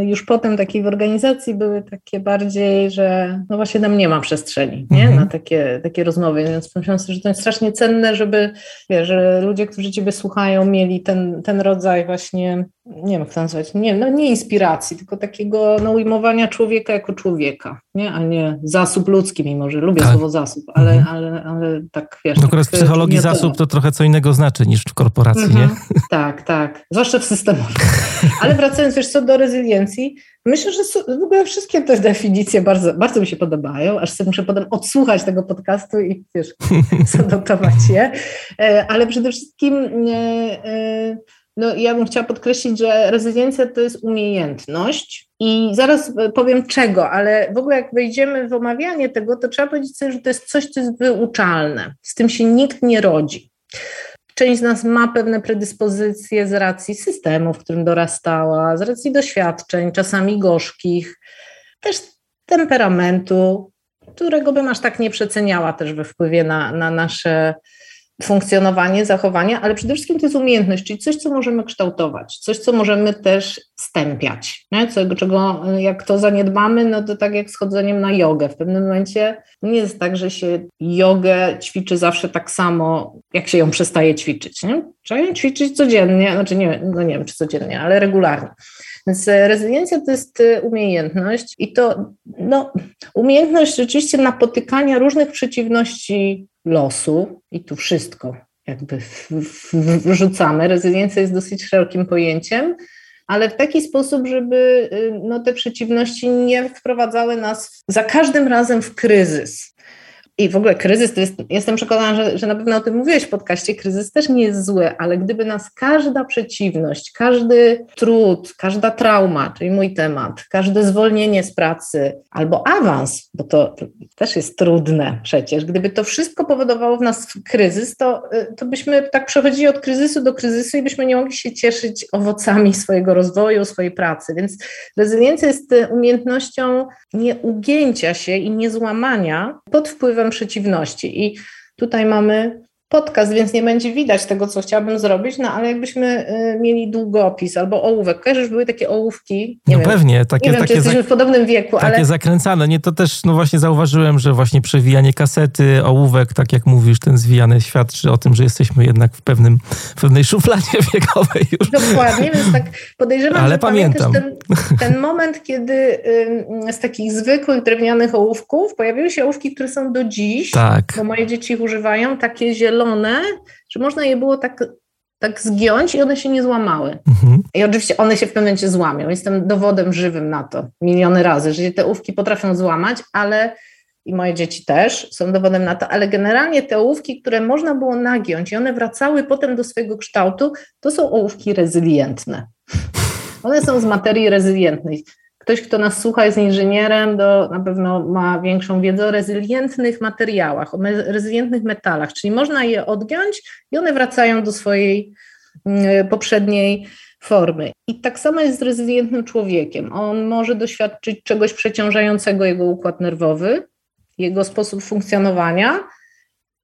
y, już potem takiej w organizacji były takie bardziej, że no właśnie tam nie ma przestrzeni nie? Mhm. na takie, takie rozmowy, więc pomyślałam sobie, że to jest strasznie cenne, żeby wiesz, że ludzie, którzy Ciebie słuchają, mieli ten, ten rodzaj właśnie nie wiem jak to nazwać, nie, no nie inspiracji, tylko takiego no, ujmowania człowieka jako człowieka, nie? a nie zasób ludzki, mimo że lubię tak. słowo zasób, ale, mhm. ale, ale tak wiesz. No akurat w psychologii zasób to trochę co innego znaczy niż w korporacji, mhm. nie? Tak, tak, zwłaszcza w systemowej. Ale wracając wiesz co do rezyliencji, myślę, że w ogóle wszystkie te definicje bardzo, bardzo mi się podobają, aż sobie muszę potem odsłuchać tego podcastu i wiesz, *laughs* zanotować je, e, ale przede wszystkim e, e, no, ja bym chciała podkreślić, że rezydencja to jest umiejętność i zaraz powiem czego, ale w ogóle jak wejdziemy w omawianie tego, to trzeba powiedzieć sobie, że to jest coś, co jest wyuczalne. Z tym się nikt nie rodzi. Część z nas ma pewne predyspozycje z racji systemu, w którym dorastała, z racji doświadczeń, czasami gorzkich, też temperamentu, którego bym aż tak nie przeceniała też we wpływie na, na nasze funkcjonowanie, zachowanie, ale przede wszystkim to jest umiejętność, czyli coś, co możemy kształtować, coś, co możemy też stępiać. Nie? Co, czego jak to zaniedbamy, no to tak jak z chodzeniem na jogę. W pewnym momencie nie jest tak, że się jogę ćwiczy zawsze tak samo, jak się ją przestaje ćwiczyć. Nie? Trzeba ją ćwiczyć codziennie, znaczy nie, no nie wiem czy codziennie, ale regularnie. Więc rezyliencja to jest y, umiejętność i to no, umiejętność rzeczywiście napotykania różnych przeciwności losu i tu wszystko jakby wrzucamy. Rezyliencja jest dosyć szerokim pojęciem, ale w taki sposób, żeby y, no, te przeciwności nie wprowadzały nas za każdym razem w kryzys. I w ogóle kryzys, to jest, jestem przekonana, że, że na pewno o tym mówiłeś w podcaście, kryzys też nie jest zły, ale gdyby nas każda przeciwność, każdy trud, każda trauma, czyli mój temat, każde zwolnienie z pracy albo awans, bo to też jest trudne przecież, gdyby to wszystko powodowało w nas kryzys, to, to byśmy tak przechodzili od kryzysu do kryzysu i byśmy nie mogli się cieszyć owocami swojego rozwoju, swojej pracy. Więc rezyliencja jest umiejętnością nieugięcia się i niezłamania pod wpływem przeciwności. I tutaj mamy podcast, więc nie będzie widać tego, co chciałabym zrobić, no ale jakbyśmy y, mieli długopis albo ołówek, kojarzysz, były takie ołówki? Nie no wiem, pewnie. Takie, nie wiem, takie jesteśmy w podobnym wieku, Takie ale... zakręcane, nie? To też, no właśnie zauważyłem, że właśnie przewijanie kasety, ołówek, tak jak mówisz, ten zwijany świadczy o tym, że jesteśmy jednak w pewnym, w pewnej szufladzie *laughs* wiekowej już. Dokładnie, więc tak podejrzewam, ale że pamiętam ten, ten moment, kiedy z takich zwykłych drewnianych ołówków pojawiły się ołówki, które są do dziś, tak. bo moje dzieci ich używają, takie zielone, zielone, że można je było tak, tak zgiąć i one się nie złamały. Mhm. I oczywiście one się w pewnym momencie złamią. Jestem dowodem żywym na to miliony razy, że te ołówki potrafią złamać, ale i moje dzieci też są dowodem na to, ale generalnie te ołówki, które można było nagiąć i one wracały potem do swojego kształtu, to są ołówki rezylientne. One są z materii rezylientnej. Ktoś, kto nas słucha, jest inżynierem, do, na pewno ma większą wiedzę o rezylientnych materiałach, o rezylientnych metalach, czyli można je odgiąć i one wracają do swojej mm, poprzedniej formy. I tak samo jest z rezylientnym człowiekiem. On może doświadczyć czegoś przeciążającego jego układ nerwowy, jego sposób funkcjonowania,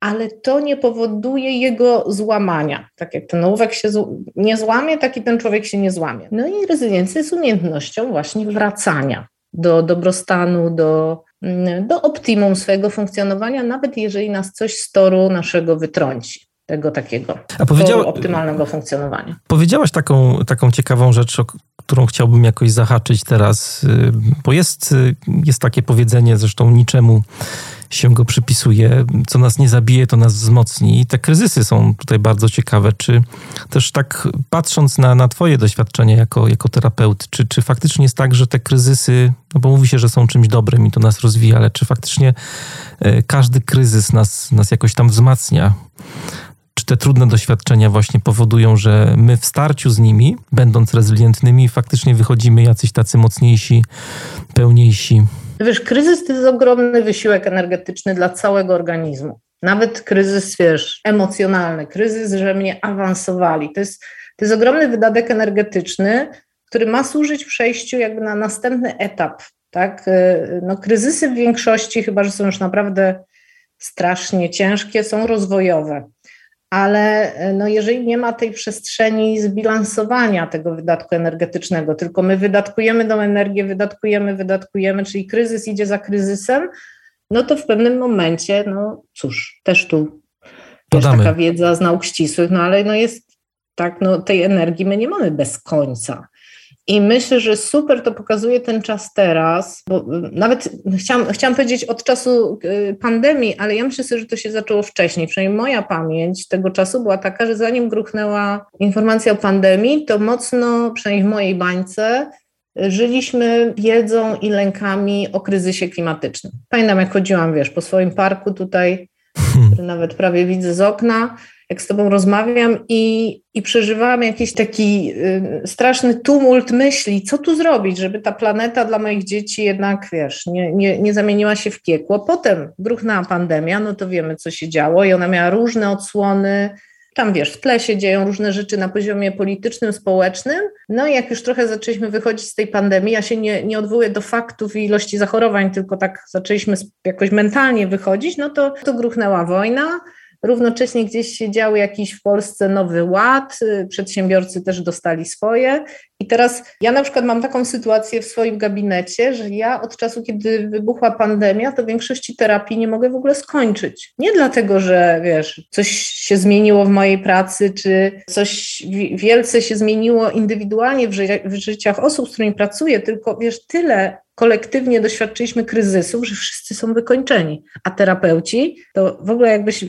ale to nie powoduje jego złamania. Tak jak ten ołówek się nie złamie, tak i ten człowiek się nie złamie. No i rezyliencja jest umiejętnością właśnie wracania do dobrostanu, do, mm, do optimum swojego funkcjonowania, nawet jeżeli nas coś z toru naszego wytrąci tego takiego A powiedziała, optymalnego funkcjonowania. Powiedziałaś taką, taką ciekawą rzecz, którą chciałbym jakoś zahaczyć teraz, y, bo jest, y, jest takie powiedzenie, zresztą niczemu się go przypisuje. Co nas nie zabije, to nas wzmocni. I te kryzysy są tutaj bardzo ciekawe. Czy też tak patrząc na, na Twoje doświadczenie jako, jako terapeut, czy, czy faktycznie jest tak, że te kryzysy, no bo mówi się, że są czymś dobrym i to nas rozwija, ale czy faktycznie e, każdy kryzys nas, nas jakoś tam wzmacnia? Czy te trudne doświadczenia właśnie powodują, że my w starciu z nimi, będąc rezylientnymi, faktycznie wychodzimy jacyś tacy mocniejsi, pełniejsi. Wiesz, kryzys to jest ogromny wysiłek energetyczny dla całego organizmu. Nawet kryzys, wiesz, emocjonalny, kryzys, że mnie awansowali. To jest, to jest ogromny wydatek energetyczny, który ma służyć przejściu jakby na następny etap. Tak? No, kryzysy w większości, chyba że są już naprawdę strasznie ciężkie, są rozwojowe. Ale no, jeżeli nie ma tej przestrzeni zbilansowania tego wydatku energetycznego, tylko my wydatkujemy tą energię, wydatkujemy, wydatkujemy, czyli kryzys idzie za kryzysem, no to w pewnym momencie, no cóż, też tu też taka wiedza z nauk ścisłych, no ale no jest tak, no tej energii my nie mamy bez końca. I myślę, że super to pokazuje ten czas teraz, bo nawet chciałam, chciałam powiedzieć od czasu y, pandemii, ale ja myślę sobie, że to się zaczęło wcześniej. Przynajmniej moja pamięć tego czasu była taka, że zanim gruchnęła informacja o pandemii, to mocno, przynajmniej w mojej bańce, żyliśmy wiedzą i lękami o kryzysie klimatycznym. Pamiętam, jak chodziłam, wiesz, po swoim parku tutaj, hmm. który nawet prawie widzę z okna, jak z tobą rozmawiam i, i przeżywałam jakiś taki y, straszny tumult myśli, co tu zrobić, żeby ta planeta dla moich dzieci jednak, wiesz, nie, nie, nie zamieniła się w piekło. Potem gruchnęła pandemia, no to wiemy, co się działo i ona miała różne odsłony, tam wiesz, w tle się dzieją różne rzeczy na poziomie politycznym, społecznym. No i jak już trochę zaczęliśmy wychodzić z tej pandemii, ja się nie, nie odwołuję do faktów i ilości zachorowań, tylko tak zaczęliśmy jakoś mentalnie wychodzić, no to, to gruchnęła wojna. Równocześnie gdzieś się działy jakiś w Polsce nowy ład, y, przedsiębiorcy też dostali swoje. I teraz ja na przykład mam taką sytuację w swoim gabinecie, że ja od czasu, kiedy wybuchła pandemia, to większości terapii nie mogę w ogóle skończyć. Nie dlatego, że wiesz, coś się zmieniło w mojej pracy, czy coś wielce się zmieniło indywidualnie w, ży w życiach osób, z którymi pracuję, tylko wiesz, tyle kolektywnie doświadczyliśmy kryzysów, że wszyscy są wykończeni, a terapeuci to w ogóle jakbyś,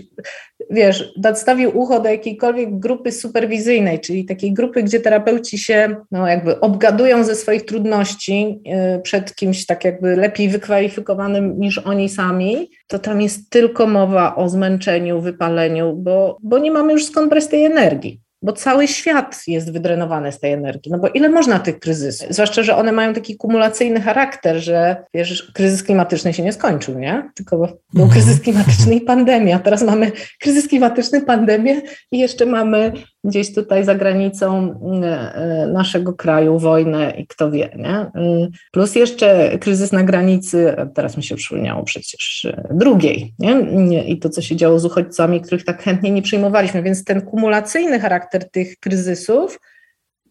wiesz, nadstawił ucho do jakiejkolwiek grupy superwizyjnej, czyli takiej grupy, gdzie terapeuci się no, jakby obgadują ze swoich trudności y, przed kimś tak jakby lepiej wykwalifikowanym niż oni sami, to tam jest tylko mowa o zmęczeniu, wypaleniu, bo, bo nie mamy już skąd brać tej energii bo cały świat jest wydrenowany z tej energii. No bo ile można tych kryzysów? Zwłaszcza, że one mają taki kumulacyjny charakter, że wiesz, kryzys klimatyczny się nie skończył, nie? Tylko był mhm. kryzys klimatyczny i pandemia. Teraz mamy kryzys klimatyczny, pandemię i jeszcze mamy gdzieś tutaj za granicą e, e, naszego kraju wojnę i kto wie, nie? E, plus jeszcze kryzys na granicy, teraz mi się przypomniało przecież drugiej, nie? I to, co się działo z uchodźcami, których tak chętnie nie przyjmowaliśmy, więc ten kumulacyjny charakter tych kryzysów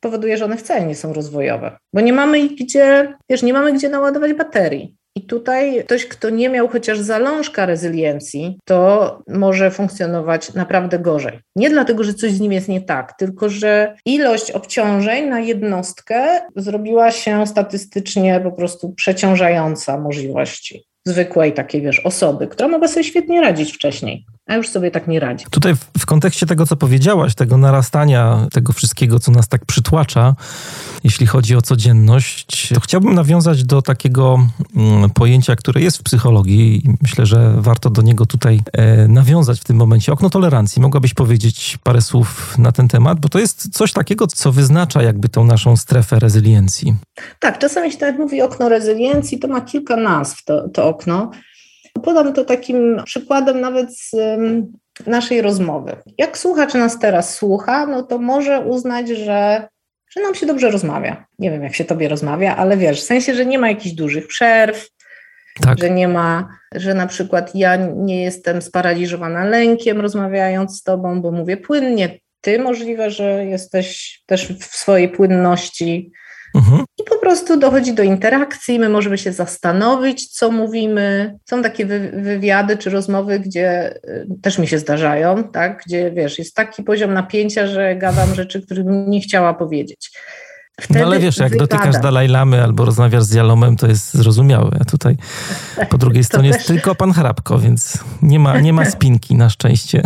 powoduje, że one wcale nie są rozwojowe, bo nie mamy gdzie, wiesz, nie mamy gdzie naładować baterii. I tutaj ktoś, kto nie miał chociaż zalążka rezyliencji, to może funkcjonować naprawdę gorzej. Nie dlatego, że coś z nim jest nie tak, tylko że ilość obciążeń na jednostkę zrobiła się statystycznie po prostu przeciążająca możliwości zwykłej takiej, wiesz, osoby, która mogła sobie świetnie radzić wcześniej a już sobie tak nie radzi. Tutaj w, kontekście tego, co powiedziałaś, tego narastania, tego wszystkiego, co nas tak przytłacza, jeśli chodzi o codzienność, to chciałbym nawiązać do takiego mm, pojęcia, które jest w psychologii i myślę, że warto do niego tutaj e, nawiązać w tym momencie. Okno tolerancji. Mogłabyś powiedzieć parę słów na ten temat, bo to jest coś takiego, co wyznacza jakby tą naszą strefę rezyliencji. Tak, czasami się nawet mówi okno rezyliencji, to ma kilka nazw to, to okno. Podam to takim przykładem nawet z naszej rozmowy. Jak słuchacz nas teraz słucha, no to może uznać, że, że nam się dobrze rozmawia. Nie wiem, jak się tobie rozmawia, ale wiesz, w sensie, że nie ma jakichś dużych przerw, tak. że nie ma, że na przykład ja nie jestem sparaliżowana lękiem rozmawiając z tobą, bo mówię płynnie. Ty możliwe, że jesteś też w swojej płynności Mhm. I po prostu dochodzi do interakcji, my możemy się zastanowić, co mówimy. Są takie wywiady czy rozmowy, gdzie y, też mi się zdarzają, tak? gdzie wiesz, jest taki poziom napięcia, że gadam rzeczy, których nie chciała powiedzieć. Wtedy no ale wiesz, jak wypada. dotykasz Dalajlamy albo rozmawiasz z Jalomem, to jest zrozumiałe. A tutaj po drugiej *laughs* stronie też... jest tylko pan Hrabko, więc nie ma, nie ma spinki na szczęście.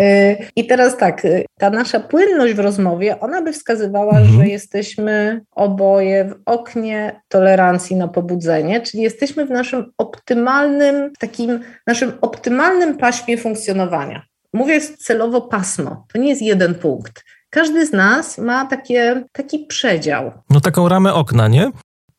Y, *laughs* I teraz tak, y, ta nasza płynność w rozmowie, ona by wskazywała, mhm. że jesteśmy oboje w oknie tolerancji na pobudzenie, czyli jesteśmy w naszym optymalnym, takim naszym optymalnym paśmie funkcjonowania. mówię celowo pasmo, to nie jest jeden punkt. Każdy z nas ma takie, taki przedział. No taką ramę okna, nie?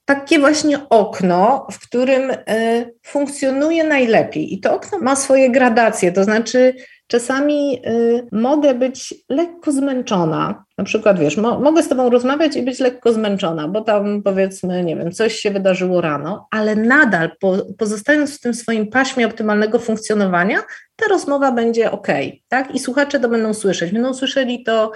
takie właśnie okno, w którym y, funkcjonuje najlepiej. I to okno ma swoje gradacje, to znaczy czasami y, mogę być lekko zmęczona. Na przykład, wiesz, mo mogę z tobą rozmawiać i być lekko zmęczona, bo tam powiedzmy, nie wiem, coś się wydarzyło rano, ale nadal po, pozostając w tym swoim paśmie optymalnego funkcjonowania, ta rozmowa będzie ok, tak? I słuchacze to będą słyszeć. Będą słyszeli to,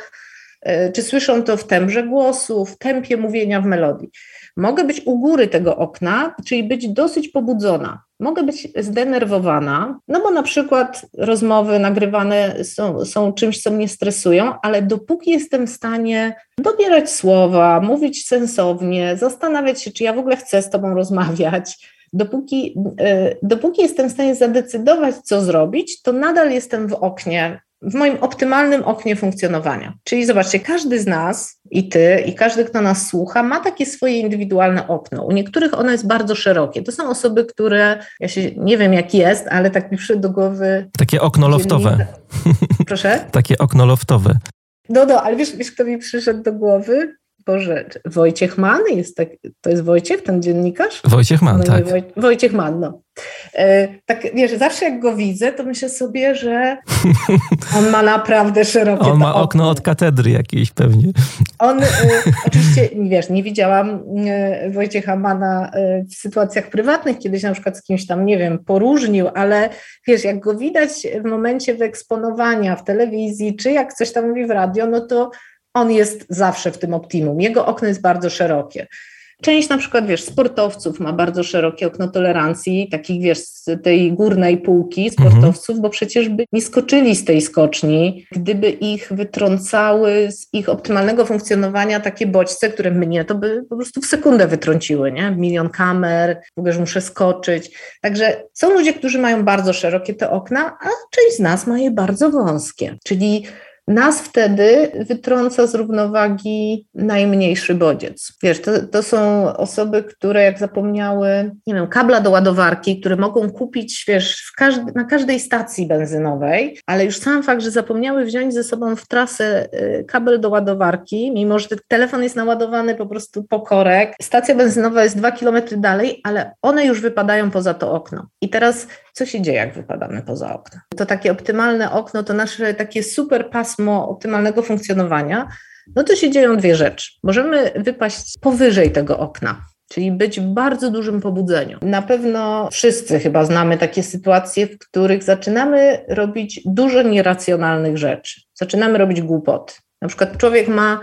y, czy słyszą to w tembrze głosu, w tempie mówienia, w melodii. Mogę być u góry tego okna, czyli być dosyć pobudzona. Mogę być zdenerwowana, no bo na przykład rozmowy nagrywane są, są czymś, co mnie stresują, ale dopóki jestem w stanie dobierać słowa, mówić sensownie, zastanawiać się, czy ja w ogóle chcę z Tobą rozmawiać, dopóki, e, dopóki jestem w stanie zadecydować, co zrobić, to nadal jestem w oknie w moim optymalnym oknie funkcjonowania. Czyli zobaczcie, każdy z nas i ty, i każdy, kto nas słucha, ma takie swoje indywidualne okno. U niektórych ono jest bardzo szerokie. To są osoby, które, ja się nie wiem jak jest, ale tak mi przyszedł do głowy. Takie okno loftowe. Proszę? *laughs* Takie okno loftowe. No, no, ale wiesz, wiesz, kto mi przyszedł do głowy? Boże, Wojciech Mann jest tak, to jest Wojciech, ten dziennikarz? Wojciech Mann, no, tak. Woj, Wojciech Mann, no. E, tak, wiesz, zawsze jak go widzę, to myślę sobie, że *laughs* on ma naprawdę szerokie On ma okno, okno od katedry jakiejś pewnie. On, e, *laughs* oczywiście, wiesz, nie widziałam e, Wojciecha Mana e, w sytuacjach prywatnych, kiedyś na przykład z kimś tam, nie wiem, poróżnił, ale wiesz, jak go widać w momencie wyeksponowania w telewizji, czy jak coś tam mówi w radio, no to on jest zawsze w tym optimum. Jego okno jest bardzo szerokie. Część na przykład, wiesz, sportowców ma bardzo szerokie okno tolerancji, takich, wiesz, z tej górnej półki sportowców, mhm. bo przecież by nie skoczyli z tej skoczni, gdyby ich wytrącały z ich optymalnego funkcjonowania takie bodźce, które mnie to by po prostu w sekundę wytrąciły, nie? Milion kamer, w ogóle, że muszę skoczyć. Także są ludzie, którzy mają bardzo szerokie te okna, a część z nas ma je bardzo wąskie, czyli nas wtedy wytrąca z równowagi najmniejszy bodziec. Wiesz, to, to są osoby, które jak zapomniały, nie wiem, kabla do ładowarki, które mogą kupić, wiesz, każdy, na każdej stacji benzynowej, ale już sam fakt, że zapomniały wziąć ze sobą w trasę y, kabel do ładowarki, mimo że telefon jest naładowany po prostu po korek, stacja benzynowa jest dwa kilometry dalej, ale one już wypadają poza to okno. I teraz co się dzieje, jak wypadamy poza okno? To takie optymalne okno, to nasze takie super pasmo optymalnego funkcjonowania, no to się dzieją dwie rzeczy. Możemy wypaść powyżej tego okna, czyli być w bardzo dużym pobudzeniu. Na pewno wszyscy chyba znamy takie sytuacje, w których zaczynamy robić dużo nieracjonalnych rzeczy. Zaczynamy robić głupoty. Na przykład człowiek ma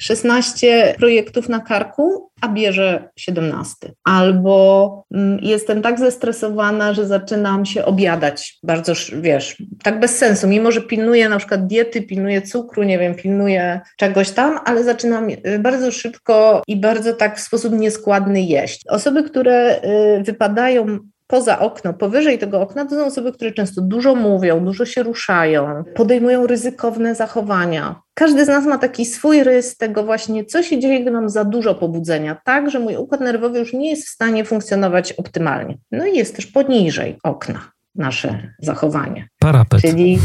16 projektów na karku, a bierze 17. Albo mm, jestem tak zestresowana, że zaczynam się obiadać bardzo, wiesz, tak bez sensu, mimo że pilnuję na przykład diety, pilnuję cukru, nie wiem, pilnuję czegoś tam, ale zaczynam y, bardzo szybko i bardzo tak w sposób nieskładny jeść. Osoby, które y, wypadają poza okno, powyżej tego okna, to są osoby, które często dużo mówią, dużo się ruszają, podejmują ryzykowne zachowania. Każdy z nas ma taki swój rys tego właśnie, co się dzieje, gdy mam za dużo pobudzenia, tak, że mój układ nerwowy już nie jest w stanie funkcjonować optymalnie. No i jest też poniżej okna nasze zachowanie. Parapet. Czyli,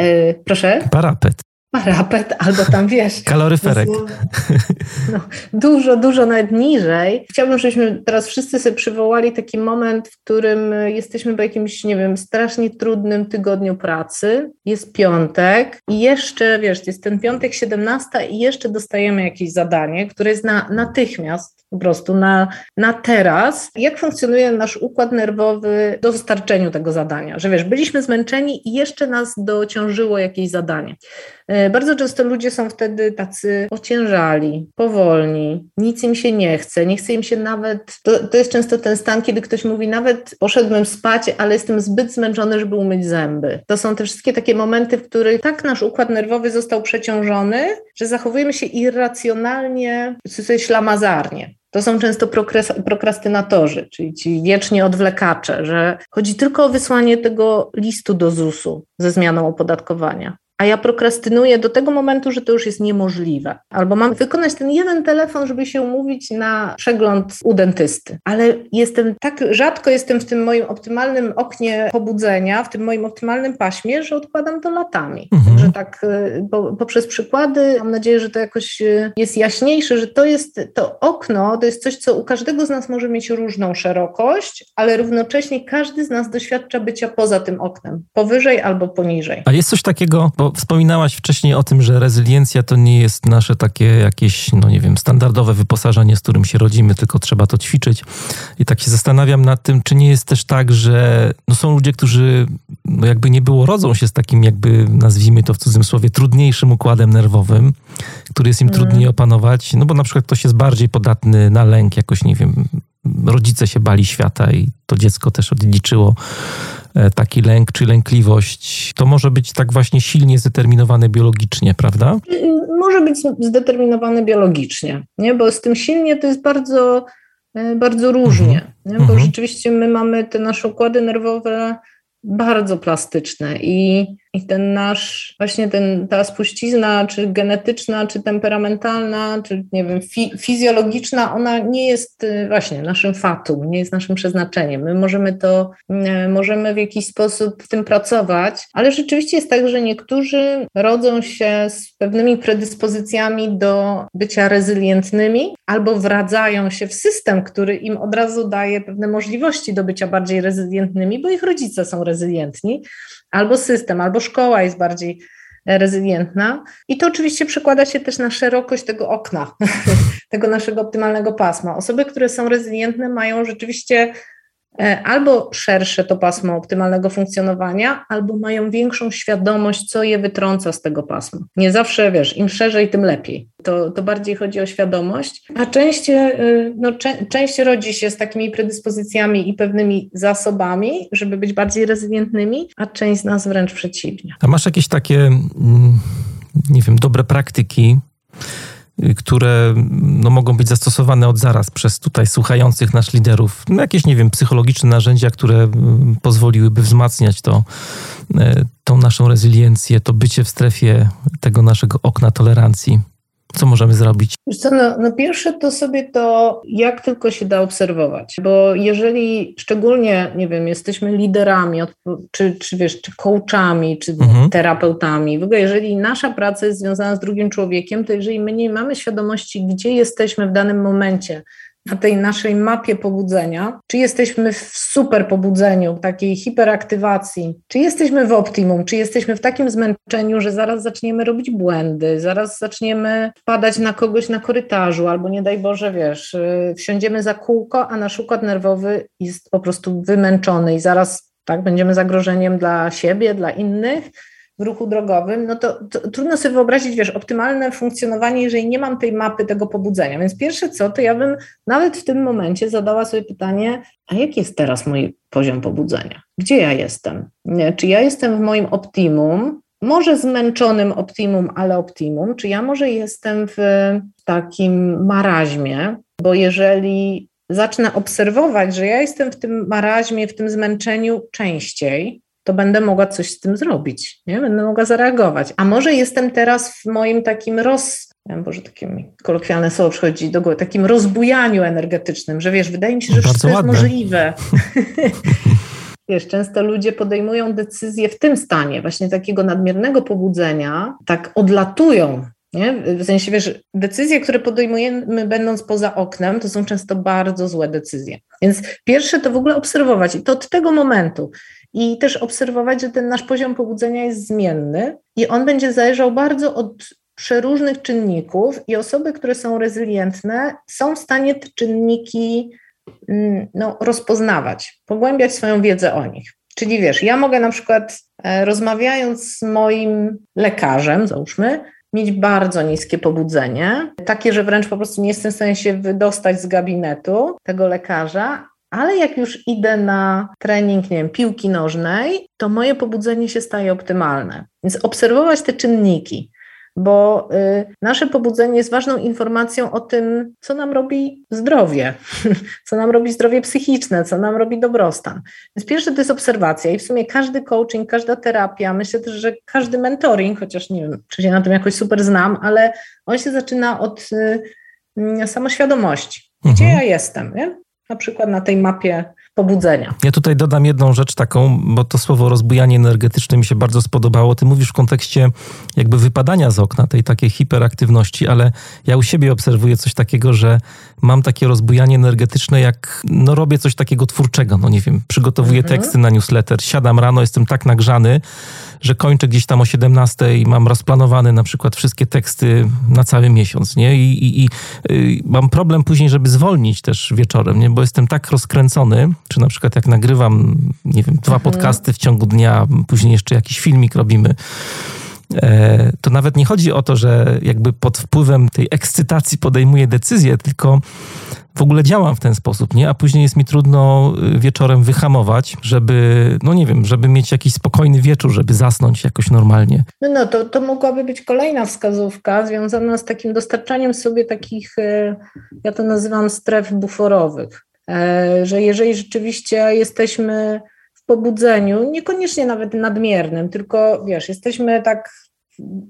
yy, *laughs* proszę? Parapet parapet, albo tam wiesz. Kaloryferek. No, dużo, dużo nawet niżej. Chciałbym, żebyśmy teraz wszyscy sobie przywołali taki moment, w którym jesteśmy po jakimś, nie wiem, strasznie trudnym tygodniu pracy. Jest piątek i jeszcze, wiesz, jest ten piątek 17 i jeszcze dostajemy jakieś zadanie, które jest na natychmiast po prostu na, na teraz, jak funkcjonuje nasz układ nerwowy do dostarczeniu tego zadania, że wiesz, byliśmy zmęczeni i jeszcze nas dociążyło jakieś zadanie. E, bardzo często ludzie są wtedy tacy ociężali, powolni, nic im się nie chce, nie chce im się nawet, to, to jest często ten stan, kiedy ktoś mówi, nawet poszedłem spać, ale jestem zbyt zmęczony, żeby umyć zęby. To są te wszystkie takie momenty, w których tak nasz układ nerwowy został przeciążony, że zachowujemy się irracjonalnie, coś ślamazarnie. To są często prokrastynatorzy, czyli ci wiecznie odwlekacze, że chodzi tylko o wysłanie tego listu do ZUS-u ze zmianą opodatkowania. A ja prokrastynuję do tego momentu, że to już jest niemożliwe. Albo mam wykonać ten jeden telefon, żeby się umówić na przegląd u dentysty. Ale jestem tak rzadko jestem w tym moim optymalnym oknie pobudzenia, w tym moim optymalnym paśmie, że odkładam to latami. Mhm. Że tak po, poprzez przykłady mam nadzieję, że to jakoś jest jaśniejsze, że to jest to okno, to jest coś, co u każdego z nas może mieć różną szerokość, ale równocześnie każdy z nas doświadcza bycia poza tym oknem, powyżej albo poniżej. A jest coś takiego, bo wspominałaś wcześniej o tym, że rezyliencja to nie jest nasze takie jakieś, no nie wiem, standardowe wyposażenie, z którym się rodzimy, tylko trzeba to ćwiczyć. I tak się zastanawiam nad tym, czy nie jest też tak, że no są ludzie, którzy no jakby nie było, rodzą się z takim jakby, nazwijmy to w cudzysłowie, trudniejszym układem nerwowym, który jest im mm. trudniej opanować, no bo na przykład ktoś jest bardziej podatny na lęk, jakoś nie wiem, rodzice się bali świata i to dziecko też odliczyło e, taki lęk czy lękliwość. To może być tak właśnie silnie zdeterminowane biologicznie, prawda? Może być zdeterminowane biologicznie, nie? bo z tym silnie to jest bardzo, e, bardzo różnie, mhm. bo mhm. rzeczywiście my mamy te nasze układy nerwowe bardzo plastyczne i i ten nasz, właśnie ten, ta spuścizna, czy genetyczna, czy temperamentalna, czy nie wiem, fi, fizjologiczna, ona nie jest y, właśnie naszym fatum, nie jest naszym przeznaczeniem. My możemy to, y, możemy w jakiś sposób w tym pracować, ale rzeczywiście jest tak, że niektórzy rodzą się z pewnymi predyspozycjami do bycia rezylientnymi albo wradzają się w system, który im od razu daje pewne możliwości do bycia bardziej rezylientnymi, bo ich rodzice są rezylientni albo system, albo szkoła jest bardziej rezylientna. I to oczywiście przekłada się też na szerokość tego okna, *laughs* tego naszego optymalnego pasma. Osoby, które są rezylientne, mają rzeczywiście E, albo szersze to pasmo optymalnego funkcjonowania, albo mają większą świadomość, co je wytrąca z tego pasma. Nie zawsze, wiesz, im szerzej, tym lepiej. To, to bardziej chodzi o świadomość, a część, e, no, część rodzi się z takimi predyspozycjami i pewnymi zasobami, żeby być bardziej rezylientnymi, a część z nas wręcz przeciwnie. A masz jakieś takie, mm, nie wiem, dobre praktyki, które no, mogą być zastosowane od zaraz przez tutaj słuchających nasz liderów. No, jakieś, nie wiem, psychologiczne narzędzia, które mm, pozwoliłyby wzmacniać to, e, tą naszą rezyliencję, to bycie w strefie tego naszego okna tolerancji. Co możemy zrobić? Co, no, no, pierwsze to sobie to, jak tylko się da obserwować, bo jeżeli szczególnie, nie wiem, jesteśmy liderami, czy, czy wiesz, czy coachami, czy mhm. terapeutami, w ogóle jeżeli nasza praca jest związana z drugim człowiekiem, to jeżeli my nie mamy świadomości, gdzie jesteśmy w danym momencie, na tej naszej mapie pobudzenia, czy jesteśmy w super pobudzeniu, takiej hiperaktywacji, czy jesteśmy w optimum, czy jesteśmy w takim zmęczeniu, że zaraz zaczniemy robić błędy, zaraz zaczniemy padać na kogoś na korytarzu, albo nie daj Boże, wiesz, y, wsiądziemy za kółko, a nasz układ nerwowy jest po prostu wymęczony i zaraz tak będziemy zagrożeniem dla siebie, dla innych w ruchu drogowym, no to, to, trudno sobie wyobrazić, wiesz, optymalne funkcjonowanie, jeżeli nie mam tej mapy tego pobudzenia. Więc pierwsze co, to ja bym nawet w tym momencie zadała sobie pytanie, a jaki jest teraz mój poziom pobudzenia? Gdzie ja jestem? Nie, czy ja jestem w moim optimum, może zmęczonym optimum, ale optimum, czy ja może jestem w takim maraźmie, bo jeżeli zacznę obserwować, że ja jestem w tym maraźmie, w tym zmęczeniu częściej, to będę mogła coś z tym zrobić, nie? będę mogła zareagować. A może jestem teraz w moim takim roz... Boże, takie kolokwialne słowo przychodzi do głowy, takim rozbujaniu energetycznym, że wiesz, wydaje mi się, że wszystko jest możliwe. *laughs* *laughs* Wiesz, często ludzie podejmują decyzje w tym stanie, właśnie takiego nadmiernego pobudzenia, tak odlatują. Nie? W sensie, wiesz, decyzje, które podejmujemy będąc poza oknem, to są często bardzo złe decyzje. Więc pierwsze to w ogóle obserwować i to od tego momentu i też obserwować, że ten nasz poziom pobudzenia jest zmienny i on będzie zależał bardzo od przeróżnych czynników i osoby, które są rezylientne, są w stanie te czynniki mm, no, rozpoznawać, pogłębiać swoją wiedzę o nich. Czyli wiesz, ja mogę na przykład e, rozmawiając z moim lekarzem, załóżmy, mieć bardzo niskie pobudzenie, takie, że wręcz po prostu nie jestem w stanie się wydostać z gabinetu tego lekarza, ale jak już idę na trening, nie wiem, piłki nożnej, to moje pobudzenie się staje optymalne. Więc obserwować te czynniki. bo y, nasze pobudzenie jest ważną informacją o tym, co nam robi zdrowie, *laughs* co nam robi zdrowie psychiczne, co nam robi dobrostan. Więc pierwsze to jest obserwacja i w sumie każdy coaching, każda terapia, myślę też, że każdy mentoring, chociaż nie wiem, czy się na tym jakoś super znam, ale on się zaczyna od y, y, samoświadomości. Gdzie mhm. ja jestem? Nie? Na przykład na tej mapie pobudzenia. Ja tutaj dodam jedną rzecz taką, bo to słowo rozbujanie energetyczne mi się bardzo spodobało. Ty mówisz w kontekście jakby wypadania z okna, tej takiej hiperaktywności, ale ja u siebie obserwuję coś takiego, że mam takie rozbujanie energetyczne, jak no robię coś takiego twórczego, no nie wiem, przygotowuję mhm. teksty na newsletter, siadam rano, jestem tak nagrzany, że kończę gdzieś tam o 17 i mam rozplanowane na przykład wszystkie teksty na cały miesiąc, nie? I, i, i y, mam problem później, żeby zwolnić też wieczorem, nie? Bo jestem tak rozkręcony, czy na przykład jak nagrywam, nie wiem, dwa mhm. podcasty w ciągu dnia, później jeszcze jakiś filmik robimy, to nawet nie chodzi o to, że jakby pod wpływem tej ekscytacji podejmuję decyzję, tylko w ogóle działam w ten sposób, nie? A później jest mi trudno y, wieczorem wyhamować, żeby, no nie wiem, żeby mieć jakiś spokojny wieczór, żeby zasnąć jakoś normalnie. No, no to, to mogłaby być kolejna wskazówka związana z takim dostarczaniem sobie takich, y, ja to nazywam stref buforowych, e, że jeżeli rzeczywiście jesteśmy pobudzeniu, niekoniecznie nawet nadmiernym, tylko wiesz, jesteśmy tak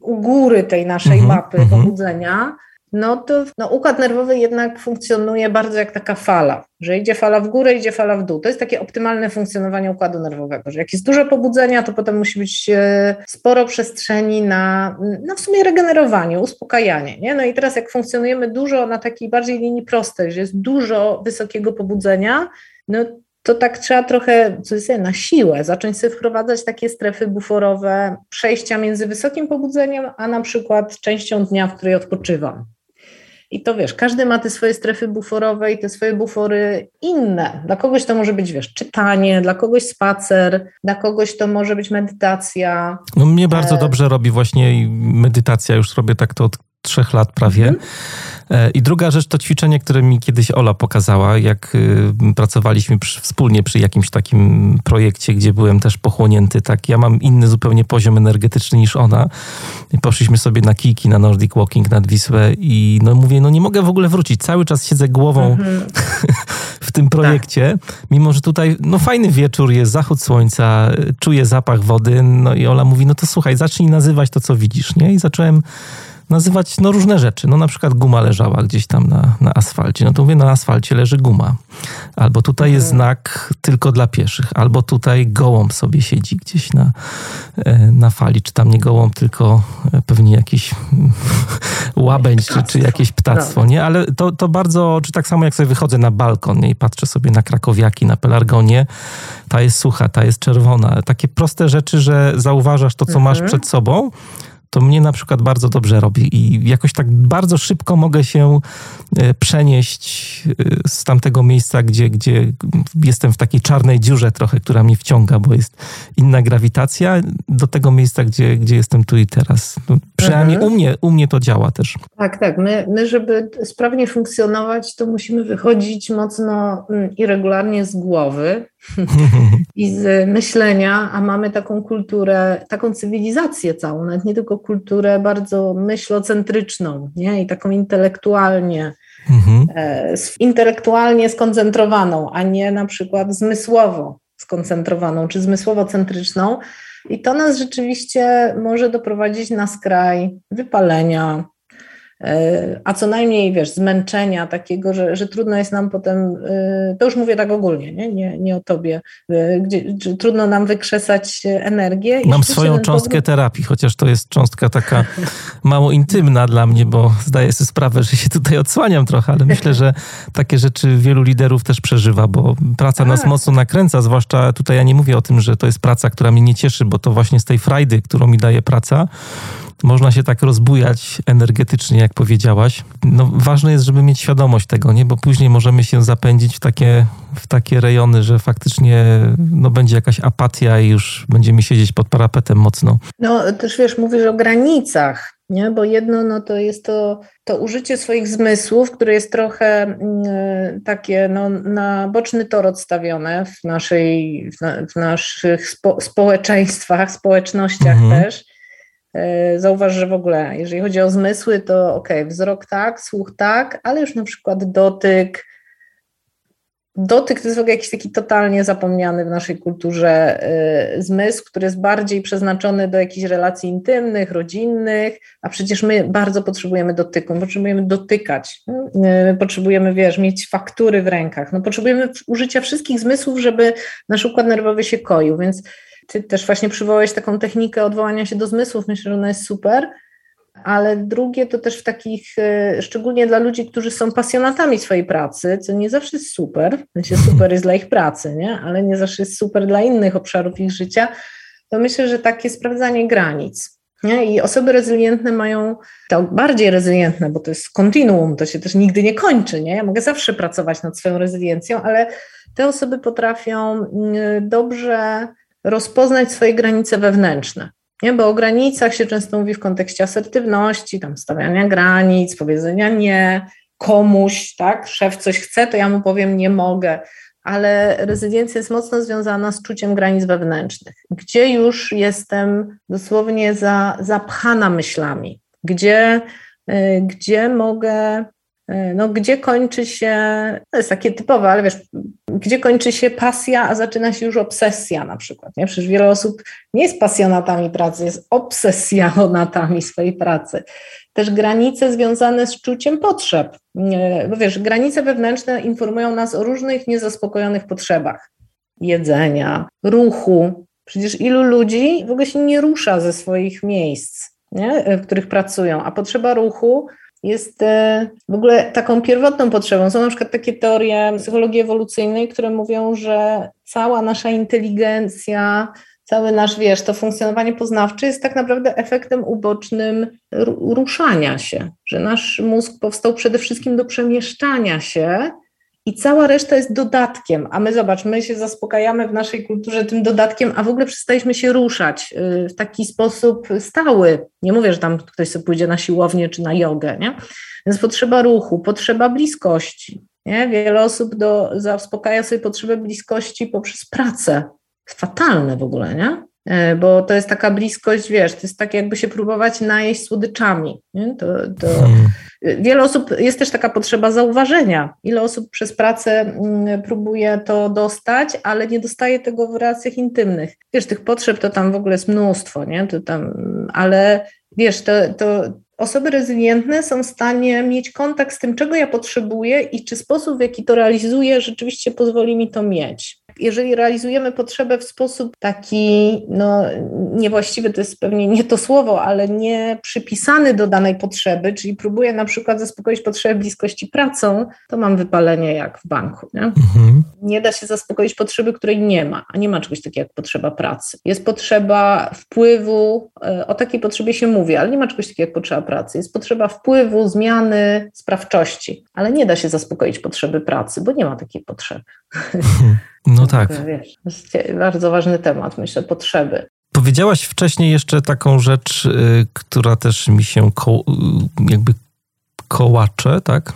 u góry tej naszej -hmm, mapy mm -hmm. pobudzenia, no to no, układ nerwowy jednak funkcjonuje bardzo jak taka fala, że idzie fala w górę, idzie fala w dół. To jest takie optymalne funkcjonowanie układu nerwowego, że jak jest dużo pobudzenia, to potem musi być e, sporo przestrzeni na, na w sumie regenerowanie, uspokajanie. Nie? No i teraz jak funkcjonujemy dużo na takiej bardziej linii prostej, że jest dużo wysokiego pobudzenia, no to tak trzeba trochę na siłę zacząć sobie wprowadzać takie strefy buforowe, przejścia między wysokim pobudzeniem, a na przykład częścią dnia, w której odpoczywam. I to wiesz, każdy ma te swoje strefy buforowe i te swoje bufory inne. Dla kogoś to może być, wiesz, czytanie, dla kogoś spacer, dla kogoś to może być medytacja. No mnie bardzo e... dobrze robi właśnie medytacja, już robię tak to od trzech lat prawie. Mm. I druga rzecz to ćwiczenie, które mi kiedyś Ola pokazała, jak y, pracowaliśmy przy, wspólnie przy jakimś takim projekcie, gdzie byłem też pochłonięty. Tak, ja mam inny zupełnie poziom energetyczny niż ona. I poszliśmy sobie na kijki, na Nordic Walking nad Wisłę i no mówię, no nie mogę w ogóle wrócić. Cały czas siedzę głową mm-hmm. *laughs* w tym projekcie, mimo że tutaj no fajny wieczór jest, zachód słońca, czuję zapach wody. No i Ola mówi, no to słuchaj, zacznij nazywać to, co widzisz, nie? I zacząłem nazywać no, różne rzeczy. No na przykład guma leżała gdzieś tam na, na asfalcie. No to mówię, na asfalcie leży guma. Albo tutaj jest mhm. znak tylko dla pieszych. Albo tutaj gołąb sobie siedzi gdzieś na, e, na fali. Czy tam nie gołąb, tylko e, pewnie jakiś *laughs* łabędź, czy, czy jakieś ptactwo, nie? Ale to, to bardzo, czy tak samo jak sobie wychodzę na balkon nie? i patrzę sobie na krakowiaki, na pelargonie, ta jest sucha, ta jest czerwona. Takie proste rzeczy, że zauważasz to, co mhm. masz przed sobą, to mnie na przykład bardzo dobrze robi i jakoś tak bardzo szybko mogę się e, przenieść e, z tamtego miejsca, gdzie, gdzie jestem w takiej czarnej dziurze trochę, która mnie wciąga, bo jest inna grawitacja, do tego miejsca, gdzie, gdzie jestem tu i teraz. No, przynajmniej mhm. u, mnie, u mnie to działa też. Tak, tak. My, my, żeby sprawnie funkcjonować, to musimy wychodzić mocno mm, i regularnie z głowy, i z myślenia, a mamy taką kulturę, taką cywilizację całą, nawet nie tylko kulturę bardzo myślocentryczną, nie? I taką intelektualnie, mhm. e, intelektualnie skoncentrowaną, a nie na przykład zmysłowo skoncentrowaną, czy zmysłowo-centryczną. I to nas rzeczywiście może doprowadzić na skraj wypalenia, a co najmniej, wiesz, zmęczenia takiego, że, że trudno jest nam potem, e, to już mówię tak ogólnie, nie, nie, nie o tobie, e, gdzie, trudno nam wykrzesać energię. Mam swoją cząstkę powrót... terapii, chociaż to jest cząstka taka mało intymna dla mnie, bo zdaję sobie sprawę, że się tutaj odsłaniam trochę, ale myślę, że takie rzeczy wielu liderów też przeżywa, bo praca nas tak. mocno nakręca, zwłaszcza tutaj ja nie mówię o tym, że to jest praca, która mnie nie cieszy, bo to właśnie z tej frajdy, którą mi daje praca, można się tak rozbujać energetycznie, jak powiedziałaś. No, ważne jest, żeby mieć świadomość tego, nie? bo później możemy się zapędzić w takie, w takie rejony, że faktycznie no, będzie jakaś apatia i już będziemy siedzieć pod parapetem mocno. No też wiesz, mówisz o granicach, nie? bo jedno no, to jest to, to użycie swoich zmysłów, które jest trochę y, takie no, na boczny tor odstawione w, naszej, w, na, w naszych spo, społeczeństwach, społecznościach mhm. też zauważ, że w ogóle, jeżeli chodzi o zmysły, to ok, wzrok tak, słuch tak, ale już na przykład dotyk. Dotyk to jest w ogóle jakiś taki totalnie zapomniany w naszej kulturze y, zmysł, który jest bardziej przeznaczony do jakichś relacji intymnych, rodzinnych, a przecież my bardzo potrzebujemy dotyku, potrzebujemy dotykać, y, potrzebujemy, wiesz, mieć faktury w rękach, no potrzebujemy użycia wszystkich zmysłów, żeby nasz układ nerwowy się koił, więc ty też właśnie przywołałeś taką technikę odwołania się do zmysłów, myślę, że ona jest super, ale drugie to też w takich, e, szczególnie dla ludzi, którzy są pasjonatami swojej pracy, co nie zawsze jest super, się super jest dla ich pracy, nie? ale nie zawsze jest super dla innych obszarów ich życia, to myślę, że takie sprawdzanie granic. Nie? I osoby rezylientne mają, to bardziej rezylientne, bo to jest kontinuum, to się też nigdy nie kończy. Nie? Ja mogę zawsze pracować nad swoją rezyliencją, ale te osoby potrafią mm, dobrze rozpoznać swoje granice wewnętrzne. Nie? Bo o granicach się często mówi w kontekście asertywności, tam stawiania granic, powiedzenia nie komuś, tak? Szef coś chce, to ja mu powiem nie mogę. Ale rezydencja jest mocno związana z czuciem granic wewnętrznych, gdzie już jestem dosłownie za, zapchana myślami, gdzie, y, gdzie mogę no, gdzie kończy się, to jest takie typowe, ale wiesz, gdzie kończy się pasja, a zaczyna się już obsesja na przykład. Nie? Przecież wiele osób nie jest pasjonatami pracy, jest obsesjonatami swojej pracy. Też granice związane z czuciem potrzeb. Bo wiesz, granice wewnętrzne informują nas o różnych niezaspokojonych potrzebach jedzenia, ruchu. Przecież ilu ludzi w ogóle się nie rusza ze swoich miejsc, nie? w których pracują, a potrzeba ruchu jest e, w ogóle taką pierwotną potrzebą. Są na przykład takie teorie psychologii ewolucyjnej, które mówią, że cała nasza inteligencja, cały nasz, wiesz, to funkcjonowanie poznawcze jest tak naprawdę efektem ubocznym ruszania się, że nasz mózg powstał przede wszystkim do przemieszczania się i cała reszta jest dodatkiem, a my zobacz, my się zaspokajamy w naszej kulturze tym dodatkiem, a w ogóle przestaliśmy się ruszać y, w taki sposób stały. Nie mówię, że tam ktoś sobie pójdzie na siłownię czy na jogę, nie? Więc potrzeba ruchu, potrzeba bliskości. Nie? Wiele osób do, zaspokaja sobie potrzebę bliskości poprzez pracę. Fatalne w ogóle, nie? E, bo to jest taka bliskość, wiesz, to jest tak jakby się próbować najeść słodyczami. Nie? To, to hmm. Wiele osób, jest też taka potrzeba zauważenia. Ile osób przez pracę mm, próbuje to dostać, ale nie dostaje tego w relacjach intymnych. Wiesz, tych potrzeb to tam w ogóle jest mnóstwo, nie? To tam, ale wiesz, to, to osoby rezylientne są w stanie mieć kontakt z tym, czego ja potrzebuję i czy sposób, w jaki to realizuję, rzeczywiście pozwoli mi to mieć jeżeli realizujemy potrzebę w sposób taki, no niewłaściwy, to jest pewnie nie to słowo, ale nie przypisany do danej potrzeby, czyli próbuję na przykład zaspokoić potrzebę bliskości pracą, to mam wypalenie jak w banku. Nie, mhm. nie da się zaspokoić potrzeby, której nie ma, a nie ma czegoś takiego jak potrzeba pracy. Jest potrzeba wpływu, e, o takiej potrzebie się mówi, ale nie ma czegoś takiego jak potrzeba pracy. Jest potrzeba wpływu, zmiany, sprawczości, ale nie da się zaspokoić potrzeby pracy, bo nie ma takiej potrzeby. Mhm. No *laughs* tak. Wiesz, bardzo ważny temat, myślę, potrzeby. Powiedziałaś wcześniej jeszcze taką rzecz, y, która też mi się ko y, jakby kołacze, tak?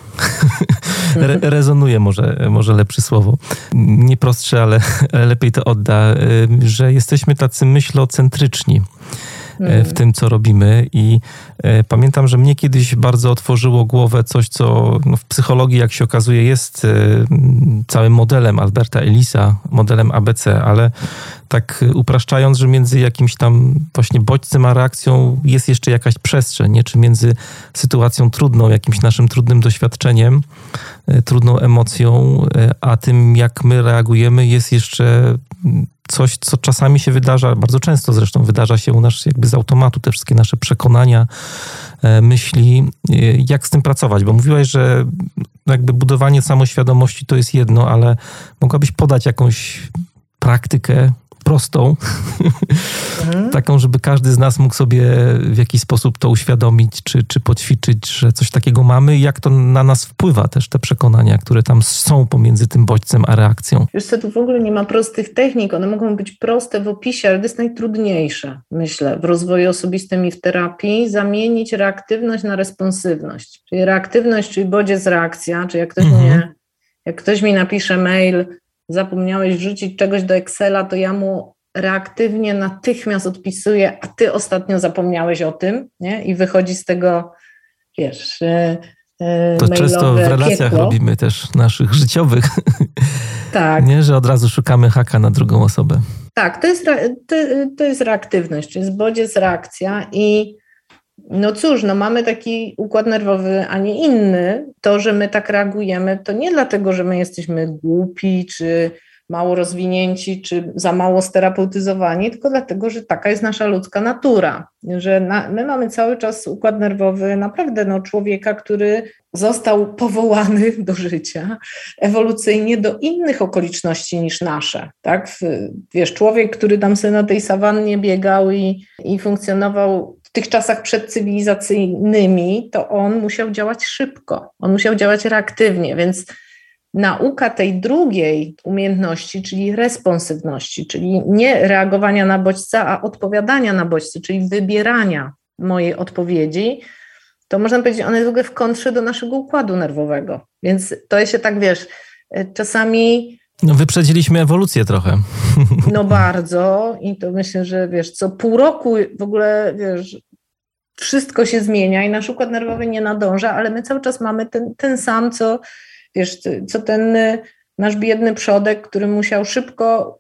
*laughs* Re rezonuje może, może lepsze słowo. Nie prostsze, ale *laughs* lepiej to odda, y, że jesteśmy tacy myślocentryczni. E, w tym, co robimy. I e, pamiętam, że mnie kiedyś bardzo otworzyło głowę coś, co no, w psychologii, jak się okazuje, jest e, całym modelem Alberta Elisa, modelem ABC, ale tak upraszczając, że między jakimś tam właśnie bodźcem a reakcją jest jeszcze jakaś przestrzeń, nie? czy między sytuacją trudną, jakimś naszym trudnym doświadczeniem, trudną emocją, a tym, jak my reagujemy, jest jeszcze coś, co czasami się wydarza, bardzo często zresztą wydarza się u nas jakby z automatu, te wszystkie nasze przekonania, e, myśli, e, jak z tym pracować, bo mówiłaś, że jakby budowanie samoświadomości to jest jedno, ale mogłabyś podać jakąś praktykę, prostą, mhm. *laughs* taką, żeby każdy z nas mógł sobie w jakiś sposób to uświadomić, czy, czy poćwiczyć, że coś takiego mamy i jak to na nas wpływa też te przekonania, które tam są pomiędzy tym bodźcem a reakcją. Wiesz co, tu w ogóle nie ma prostych technik, one mogą być proste w opisie, ale to jest najtrudniejsze, myślę, w rozwoju osobistym i w terapii, zamienić reaktywność na responsywność. Czyli reaktywność, czyli bodziec reakcja, czyli jak ktoś, mhm. mnie, jak ktoś mi napisze mail, zapomniałeś wrzucić czegoś do Excela, to ja mu reaktywnie natychmiast odpisuje, a ty ostatnio zapomniałeś o tym, nie? I wychodzi z tego, wiesz, e, to często w relacjach piekło. robimy też naszych życiowych. *laughs* Tak. Nie, że od razu szukamy haka na drugą osobę. Tak, to jest, to, to jest reaktywność, jest bodziec, reakcja i no cóż, no mamy taki układ nerwowy, a nie inny. To, że my tak reagujemy, to nie dlatego, że my jesteśmy głupi, czy mało rozwinięci, czy za mało sterapeutyzowani, tylko dlatego, że taka jest nasza ludzka natura, że na, my mamy cały czas układ nerwowy naprawdę no, człowieka, który został powołany do życia ewolucyjnie do innych okoliczności niż nasze. Tak? Wiesz, człowiek, który tam sobie na tej sawannie biegał i, i funkcjonował tych czasach przedcywilizacyjnymi, to on musiał działać szybko, on musiał działać reaktywnie, więc nauka tej drugiej umiejętności, czyli responsywności, czyli nie reagowania na bodźca, a odpowiadania na bodźce, czyli wybierania mojej odpowiedzi, to można powiedzieć, ona jest w ogóle w kontrze do naszego układu nerwowego. Więc to się tak, wiesz, czasami... No wyprzedziliśmy ewolucję trochę. *laughs* No bardzo i to myślę, że wiesz, co pół roku w ogóle, wiesz, wszystko się zmienia i nasz układ nerwowy nie nadąża, ale my cały czas mamy ten, ten sam, co wiesz, co ten y, nasz biedny przodek, który musiał szybko,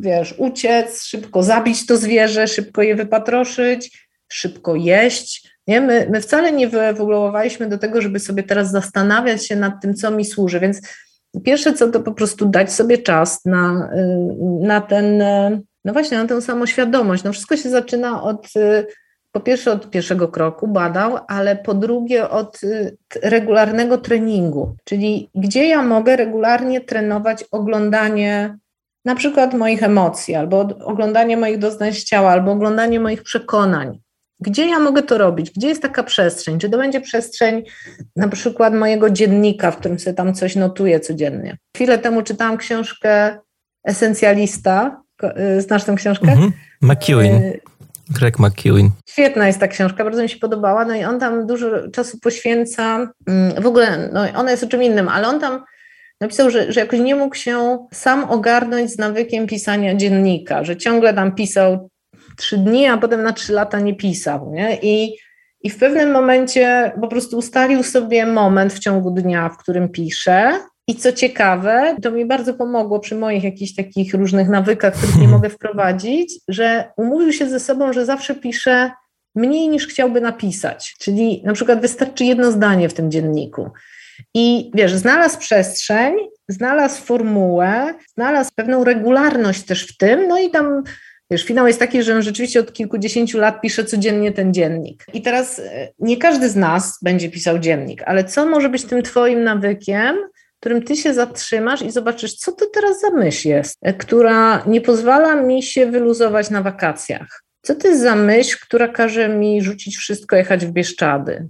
wiesz, uciec, szybko zabić to zwierzę, szybko je wypatroszyć, szybko jeść. Nie? My, my wcale nie wyewoluowaliśmy do tego, żeby sobie teraz zastanawiać się nad tym, co mi służy, więc pierwsze co to po prostu dać sobie czas na, y, na ten, y, no właśnie, na tę samoświadomość. No wszystko się zaczyna od po pierwsze od pierwszego kroku badał, ale po drugie od y, regularnego treningu, czyli gdzie ja mogę regularnie trenować oglądanie na przykład moich emocji, albo oglądanie moich doznań z ciała, albo oglądanie moich przekonań. Gdzie ja mogę to robić? Gdzie jest taka przestrzeń? Czy to będzie przestrzeń na przykład mojego dziennika, w którym sobie tam coś notuję codziennie? Chwilę temu czytałam książkę Esencjalista. Y, znasz tę książkę? Mhm. McEwen. Greg McEwen. Świetna jest ta książka, bardzo mi się podobała. No i on tam dużo czasu poświęca, mm, w ogóle, no ona jest o czym innym, ale on tam napisał, że, że jakoś nie mógł się sam ogarnąć z nawykiem pisania dziennika, że ciągle tam pisał trzy dni, a potem na trzy lata nie pisał. Nie? I, I w pewnym momencie po prostu ustalił sobie moment w ciągu dnia, w którym pisze, i co ciekawe, to mi bardzo pomogło przy moich jakichś takich różnych nawykach, których nie *laughs* mogę wprowadzić, że umówił się ze sobą, że zawsze pisze mniej niż chciałby napisać. Czyli na przykład wystarczy jedno zdanie w tym dzienniku. I wiesz, znalazł przestrzeń, znalazł formułę, znalazł pewną regularność też w tym, no i tam Wiesz, finał jest taki, że rzeczywiście od kilkudziesięciu lat pisze codziennie ten dziennik. I teraz e, nie każdy z nas będzie pisał dziennik, ale co może być tym Twoim nawykiem, którym ty się zatrzymasz i zobaczysz, co to teraz za myśl jest, e, która nie pozwala mi się wyluzować na wakacjach. Co to jest za myśl, która każe mi rzucić wszystko, jechać w Bieszczady?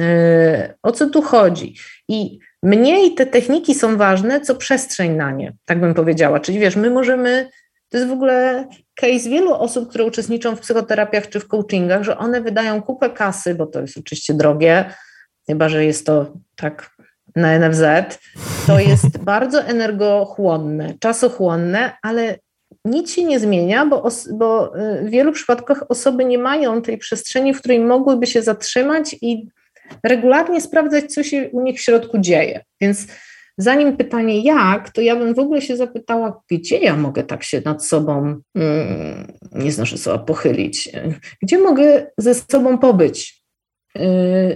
E, o co tu chodzi? I mniej te techniki są ważne, co przestrzeń na nie, tak bym powiedziała. Czyli wiesz, my możemy, to jest w ogóle case wielu osób, które uczestniczą w psychoterapiach czy w coachingach, że one wydają kupę kasy, bo to jest oczywiście drogie, chyba że jest to tak na NFZ, to jest *laughs* bardzo energochłonne, czasochłonne, ale nic się nie zmienia, bo, bo y, w wielu przypadkach osoby nie mają tej przestrzeni, w której mogłyby się zatrzymać i regularnie sprawdzać, co się u nich w środku dzieje. Więc zanim pytanie jak, to ja bym w ogóle się zapytała, gdzie ja mogę tak się nad sobą, mm, nie znoszę słowa, pochylić, gdzie mogę ze sobą pobyć y,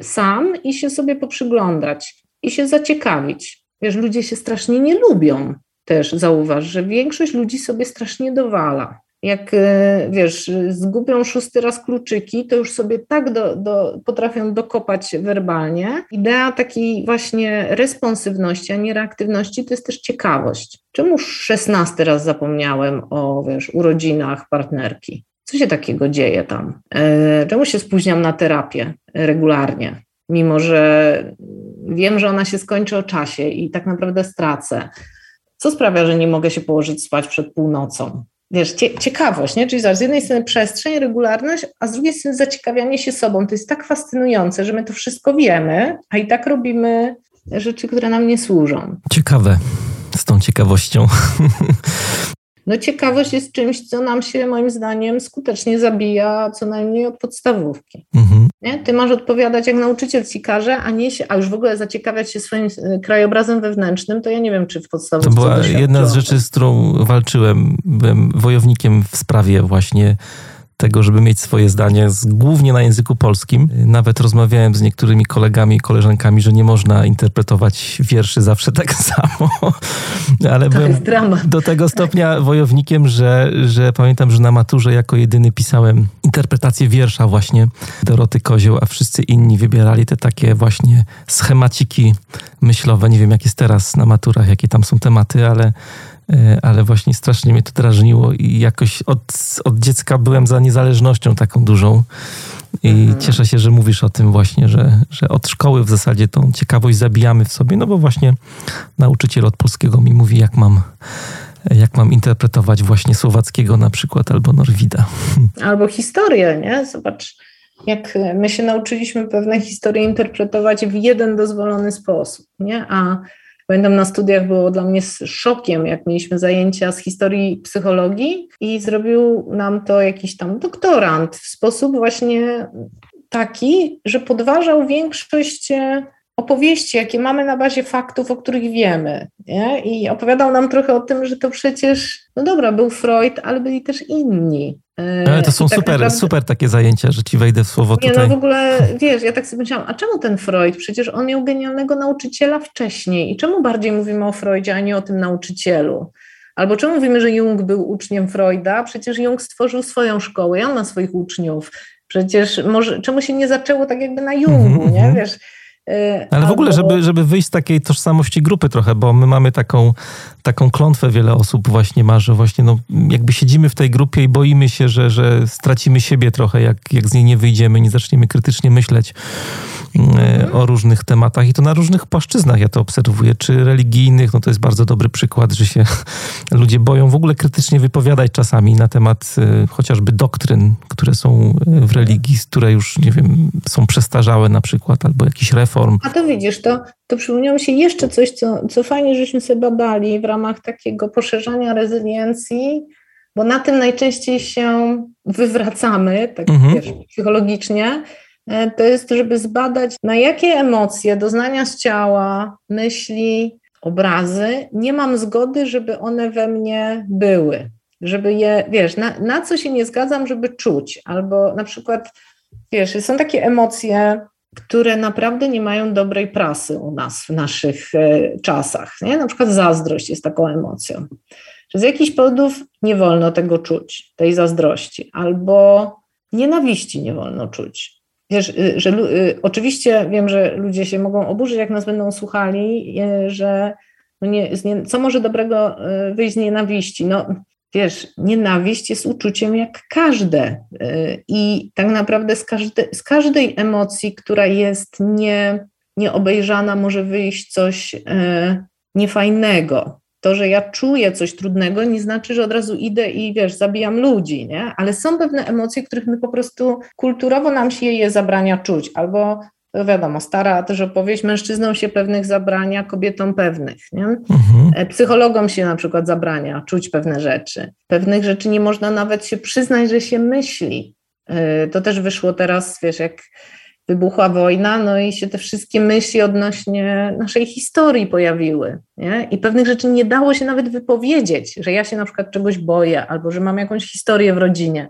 sam i się sobie poprzyglądać i się zaciekawić. Wiesz, ludzie się strasznie nie lubią też, zauważ, że większość ludzi sobie strasznie dowala. Jak, e, wiesz, zgubią szósty raz kluczyki, to już sobie tak do, do, potrafią dokopać werbalnie. Idea takiej właśnie responsywności, a nie reaktywności, to jest też ciekawość. Czemu szesnasty raz zapomniałem o, wiesz, urodzinach partnerki? Co się takiego dzieje tam? E, czemu się spóźniam na terapię regularnie? Mimo, że wiem, że ona się skończy o czasie i tak naprawdę stracę. Co sprawia, że nie mogę się położyć spać przed północą? Wiesz, cie, ciekawość, nie? Czyli z jednej strony przestrzeń, regularność, a z drugiej strony zaciekawianie się sobą. To jest tak fascynujące, że my to wszystko wiemy, a i tak robimy rzeczy, które nam nie służą. Ciekawe z tą ciekawością. *laughs* no ciekawość jest czymś, co nam się moim zdaniem skutecznie zabija co najmniej od podstawówki. Mhm. Nie? Ty masz odpowiadać jak nauczyciel ci każe, a nie się, a już w ogóle zaciekawiać się swoim e, krajobrazem wewnętrznym, to ja nie wiem, czy w podstawówce To była jedna z rzeczy, z którą walczyłem. Byłem wojownikiem w sprawie właśnie tego, żeby mieć swoje zdanie, z, głównie na języku polskim. Nawet rozmawiałem z niektórymi kolegami i koleżankami, że nie można interpretować wierszy zawsze tak *laughs* samo. Ale to byłem do tego stopnia wojownikiem, że, że pamiętam, że na maturze jako jedyny pisałem interpretację wiersza właśnie Doroty Kozioł, a wszyscy inni wybierali te takie właśnie schemaciki myślowe. Nie wiem, jak jest teraz na maturach, jakie tam są tematy, ale ale właśnie strasznie mnie to drażniło i jakoś od, od dziecka byłem za niezależnością taką dużą. I mhm. cieszę się, że mówisz o tym właśnie, że, że od szkoły w zasadzie tą ciekawość zabijamy w sobie, no bo właśnie nauczyciel od polskiego mi mówi, jak mam, jak mam interpretować właśnie słowackiego na przykład albo Norwida. Albo historię, nie? Zobacz, jak my się nauczyliśmy pewne historie interpretować w jeden dozwolony sposób, nie? A Pamiętam na studiach było dla mnie szokiem, jak mieliśmy zajęcia z historii psychologii i zrobił nam to jakiś tam doktorant w sposób właśnie taki, że podważał większość e, opowieści, jakie mamy na bazie faktów, o których wiemy. Nie? I opowiadał nam trochę o tym, że to przecież, no dobra, był Freud, ale byli też inni. E, ale to są tak super, naprawdę... super takie zajęcia, że ci wejdę w słowo nie, tutaj. no w ogóle, wiesz, ja tak sobie myślałam, a czemu ten Freud? Przecież on miał genialnego nauczyciela wcześniej. I czemu bardziej mówimy o Freudzie, a nie o tym nauczycielu? Albo czemu mówimy, że Jung był uczniem Freuda? Przecież Jung stworzył swoją szkołę, on ma swoich uczniów. Przecież może, czemu się nie zaczęło tak jakby na Jungu, -hmm. nie? Mhm. Wiesz, Y, Ale w ogóle, żeby, żeby wyjść z takiej tożsamości grupy trochę, bo my mamy taką, taką klątwę, wiele osób właśnie ma, że właśnie no, jakby siedzimy w tej grupie i boimy się, że, że stracimy siebie trochę, jak, jak z niej nie wyjdziemy, nie zaczniemy krytycznie myśleć e, o różnych tematach i to na różnych płaszczyznach ja to obserwuję, czy religijnych, no to jest bardzo dobry przykład, że się *laughs* ludzie boją w ogóle krytycznie wypowiadać czasami na temat e, chociażby doktryn, które są w religii, które już, nie wiem, są przestarzałe na przykład, albo jakiś reform form. A to widzisz, to, to przypomniało się jeszcze coś, co, co fajnie, żeśmy sobie badali w ramach takiego poszerzania rezyliencji, bo na tym najczęściej się wywracamy, tak mhm. wiesz, psychologicznie, e, to jest, żeby zbadać, na jakie emocje, doznania z ciała, myśli, obrazy nie mam zgody, żeby one we mnie były. Żeby je, wiesz, na, na co się nie zgadzam, żeby czuć. Albo na przykład, wiesz, są takie emocje, które naprawdę nie mają dobrej prasy u nas w naszych e, czasach. Nie? Na przykład zazdrość jest taką emocją. Z jakichś powodów nie wolno tego czuć, tej zazdrości, albo nienawiści nie wolno czuć. Wiesz, y, że y, oczywiście wiem, że ludzie się mogą oburzyć, jak nas będą słuchali, y, że no nie, co może dobrego wyjść z nienawiści? No, wiesz, nienawiść jest uczuciem jak każde. Y, I tak naprawdę z, każde, z każdej emocji, która jest nie, nieobejrzana, może wyjść coś y, niefajnego. To, że ja czuję coś trudnego, nie znaczy, że od razu idę i wiesz, zabijam ludzi, nie? Ale są pewne emocje, których my po prostu kulturowo nam się je zabrania czuć, albo to wiadomo, stara też opowieść, mężczyznom się pewnych zabrania, kobietom pewnych. Nie? Mhm. E, psychologom się na przykład zabrania czuć pewne rzeczy. Pewnych rzeczy nie można nawet się przyznać, że się myśli. E, to też wyszło teraz, wiesz, jak wybuchła wojna, no i się te wszystkie myśli odnośnie naszej historii pojawiły. Nie? I pewnych rzeczy nie dało się nawet wypowiedzieć, że ja się na przykład czegoś boję, albo że mam jakąś historię w rodzinie.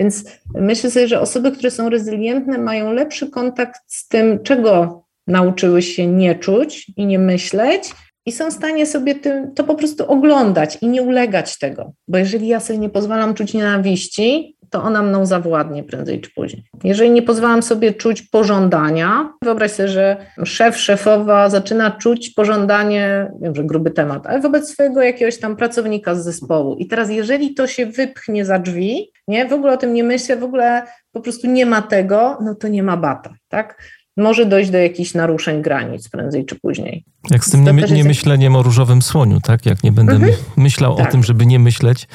Więc myślę sobie, że osoby, które są rezylientne, mają lepszy kontakt z tym, czego nauczyły się nie czuć i nie myśleć, i są w stanie sobie tym, to po prostu oglądać i nie ulegać tego. Bo jeżeli ja sobie nie pozwalam czuć nienawiści, to ona mną zawładnie prędzej czy później. Jeżeli nie pozwalam sobie czuć pożądania, wyobraź sobie, że szef, szefowa zaczyna czuć pożądanie, wiem, że gruby temat, ale wobec swojego jakiegoś tam pracownika z zespołu. I teraz, jeżeli to się wypchnie za drzwi, nie, w ogóle o tym nie myślę, w ogóle po prostu nie ma tego, no to nie ma bata, tak? Może dojść do jakichś naruszeń granic prędzej czy później. Jak z tym nie, nie myśleniem o różowym słoniu, tak? Jak nie będę mhm. myślał tak. o tym, żeby nie myśleć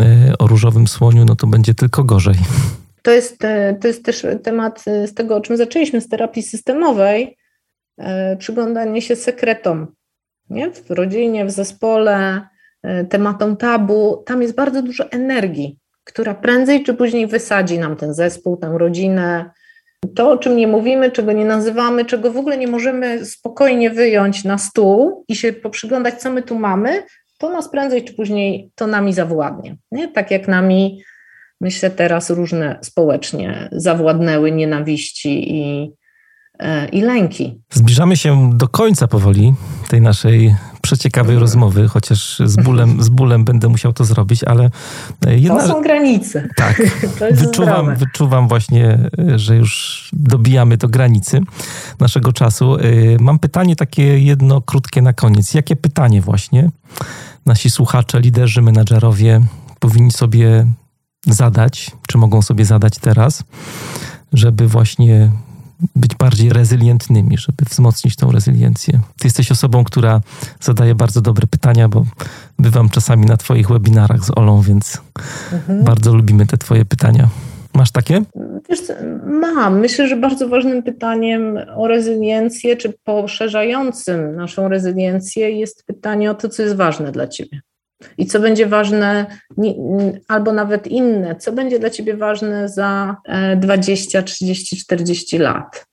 e, o różowym słoniu, no to będzie tylko gorzej. *laughs* To jest, e, to jest też temat e, z tego, o czym zaczęliśmy, z terapii systemowej, przyglądanie się sekretom nie? w rodzinie, w zespole, tematom tabu, tam jest bardzo dużo energii, która prędzej czy później wysadzi nam ten zespół, tę rodzinę. To, o czym nie mówimy, czego nie nazywamy, czego w ogóle nie możemy spokojnie wyjąć na stół i się poprzyglądać, co my tu mamy, to nas prędzej czy później to nami zawładnie. Nie? Tak jak nami, myślę, teraz różne społecznie zawładnęły nienawiści i, e, i lęki. Zbliżamy się do końca powoli tej naszej przeciekawej rozmowy, chociaż z bólem, z bólem będę musiał to zrobić, ale e, jedna... To są granice. Tak, *laughs* wyczuwam, wyczuwam właśnie, e, że już dobijamy do granicy naszego czasu. Mam pytanie takie jedno krótkie na koniec. Jakie pytanie właśnie nasi słuchacze, liderzy, menadżerowie powinni sobie zadać, czy mogą sobie zadać teraz, żeby właśnie być bardziej rezylientnymi, żeby wzmocnić tą rezyliencję. Ty jesteś osobą, która zadaje bardzo dobre pytania, bo bywam czasami na Twoich webinarach z Olą, więc mhm. bardzo lubimy te Twoje pytania. Masz takie? Wiesz co, mam. Myślę, że bardzo ważnym pytaniem o rezyliencję, czy poszerzającym naszą rezyliencję jest pytanie o to, co jest ważne dla Ciebie. I co będzie ważne, albo nawet inne, co będzie dla Ciebie ważne za 20, 30, 40 lat.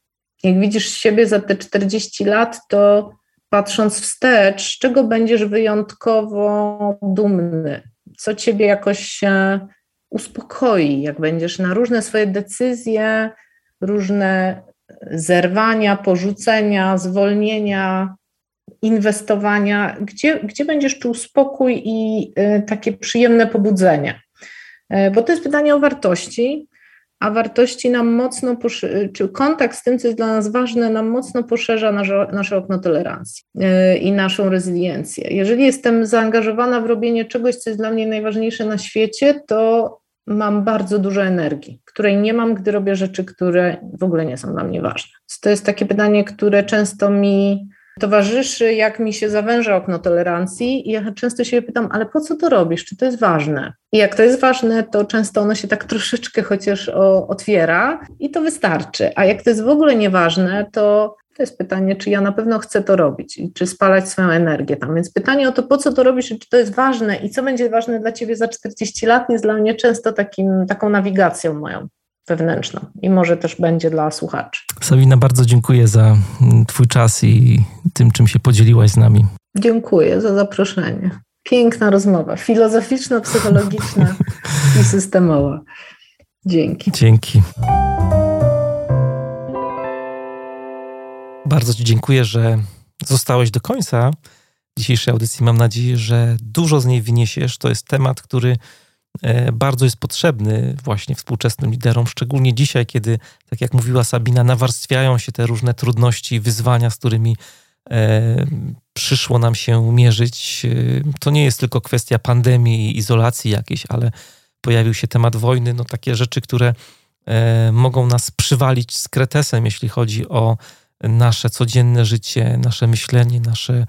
Jak widzisz siebie za te 40 lat, to patrząc wstecz, czego będziesz wyjątkowo dumny, co Ciebie jakoś uspokoi, jak będziesz na różne swoje decyzje, różne zerwania, porzucenia, zwolnienia, inwestowania, gdzie, gdzie będziesz czuł spokój i y, takie przyjemne pobudzenie. Y, bo to jest pytanie o wartości, a wartości nam mocno, czy kontakt z tym, co jest dla nas ważne, nam mocno poszerza nasze, nasze okno tolerancji y, i naszą rezyliencję. Jeżeli jestem zaangażowana w robienie czegoś, co jest dla mnie najważniejsze na świecie, to mam bardzo dużo energii, której nie mam, gdy robię rzeczy, które w ogóle nie są dla mnie ważne. To jest takie pytanie, które często mi towarzyszy, jak mi się zawęża okno tolerancji i ja często się pytam, ale po co to robisz? Czy to jest ważne? I jak to jest ważne, to często ono się tak *laughs* troszeczkę chociaż o, otwiera i to wystarczy. A jak to jest w ogóle nieważne, to to jest pytanie, czy ja na pewno chcę to robić i czy spalać swoją energię tam. Więc pytanie o to, po co to robisz czy to jest ważne i co będzie ważne dla Ciebie za 40 lat, jest dla mnie często takim, taką nawigacją moją wewnętrzną i może też będzie dla słuchaczy. Sabina, bardzo dziękuję za mm, Twój czas i tym, czym się podzieliłaś z nami. Dziękuję za zaproszenie. Piękna rozmowa, filozoficzna, psychologiczna i systemowa. Dzięki. Dzięki. Bardzo Ci dziękuję, że zostałeś do końca dzisiejszej audycji. Mam nadzieję, że dużo z niej wyniesiesz. To jest temat, który bardzo jest potrzebny właśnie współczesnym liderom, szczególnie dzisiaj, kiedy, tak jak mówiła Sabina, nawarstwiają się te różne trudności i wyzwania, z którymi e, przyszło nam się mierzyć. E, to nie jest tylko kwestia pandemii i izolacji jakiejś, ale pojawił się temat wojny, no takie rzeczy, które mogą nas przywalić z kretesem, jeśli chodzi o nasze codzienne życie, nasze myślenie, nasze e,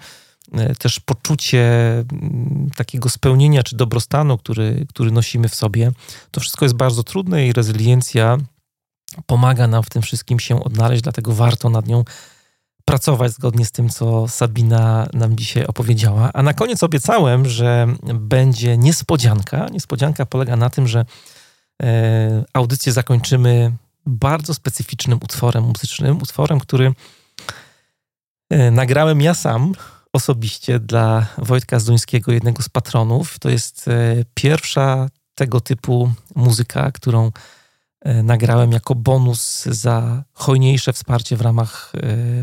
też poczucie mm, takiego spełnienia czy dobrostanu, który, który nosimy w sobie. To wszystko jest bardzo trudne i rezyliencja pomaga nam w tym wszystkim się odnaleźć, dlatego warto nad nią pracować zgodnie z tym, co Sabina nam dzisiaj opowiedziała. A na koniec obiecałem, że będzie niespodzianka. Niespodzianka polega na tym, że e, audycję zakończymy bardzo specyficznym utworem muzycznym, utworem, który e, nagrałem ja sam osobiście dla Wojtka Zduńskiego, jednego z patronów. To jest e, pierwsza tego typu muzyka, którą e, nagrałem jako bonus za hojniejsze wsparcie w ramach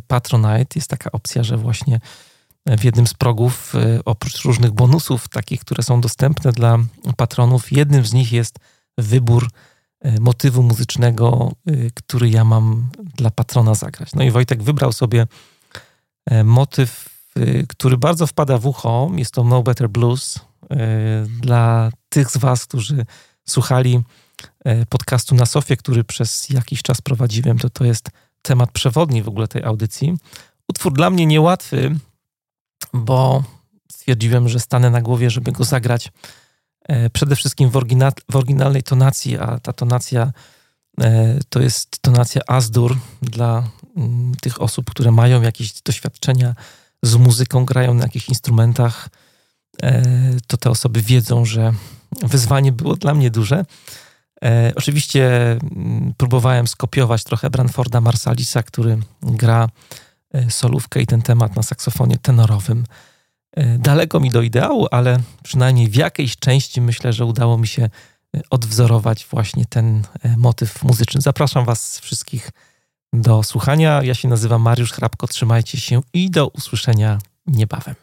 Patronite. Jest taka opcja, że właśnie w jednym z progów, oprócz różnych bonusów, takich, które są dostępne dla patronów, jednym z nich jest wybór E, motywu muzycznego, e, który ja mam dla patrona zagrać. No i Wojtek wybrał sobie e, motyw, który bardzo wpada w ucho. Jest to No Better Blues. Dla tych z Was, którzy słuchali podcastu na Sofie, który przez jakiś czas prowadziłem, to to jest temat przewodni w ogóle tej audycji. Utwór dla mnie niełatwy, bo stwierdziłem, że stanę na głowie, żeby go zagrać przede wszystkim w, w oryginalnej tonacji, a ta tonacja to jest tonacja Asdur dla mm, tych osób, które mają jakieś doświadczenia z muzyką, grają na jakichś instrumentach. to te osoby wiedzą, że wyzwanie było dla mnie duże. Oczywiście mm, próbowałem skopiować trochę Branforda Marsalisa, który gra solówkę i ten temat na saksofonie tenorowym. Daleko mi do ideału, ale przynajmniej w jakiejś części myślę, że udało mi się odwzorować właśnie ten motyw muzyczny. Zapraszam Was wszystkich do słuchania. Ja się nazywam Mariusz Hrabko. Trzymajcie się i do usłyszenia niebawem.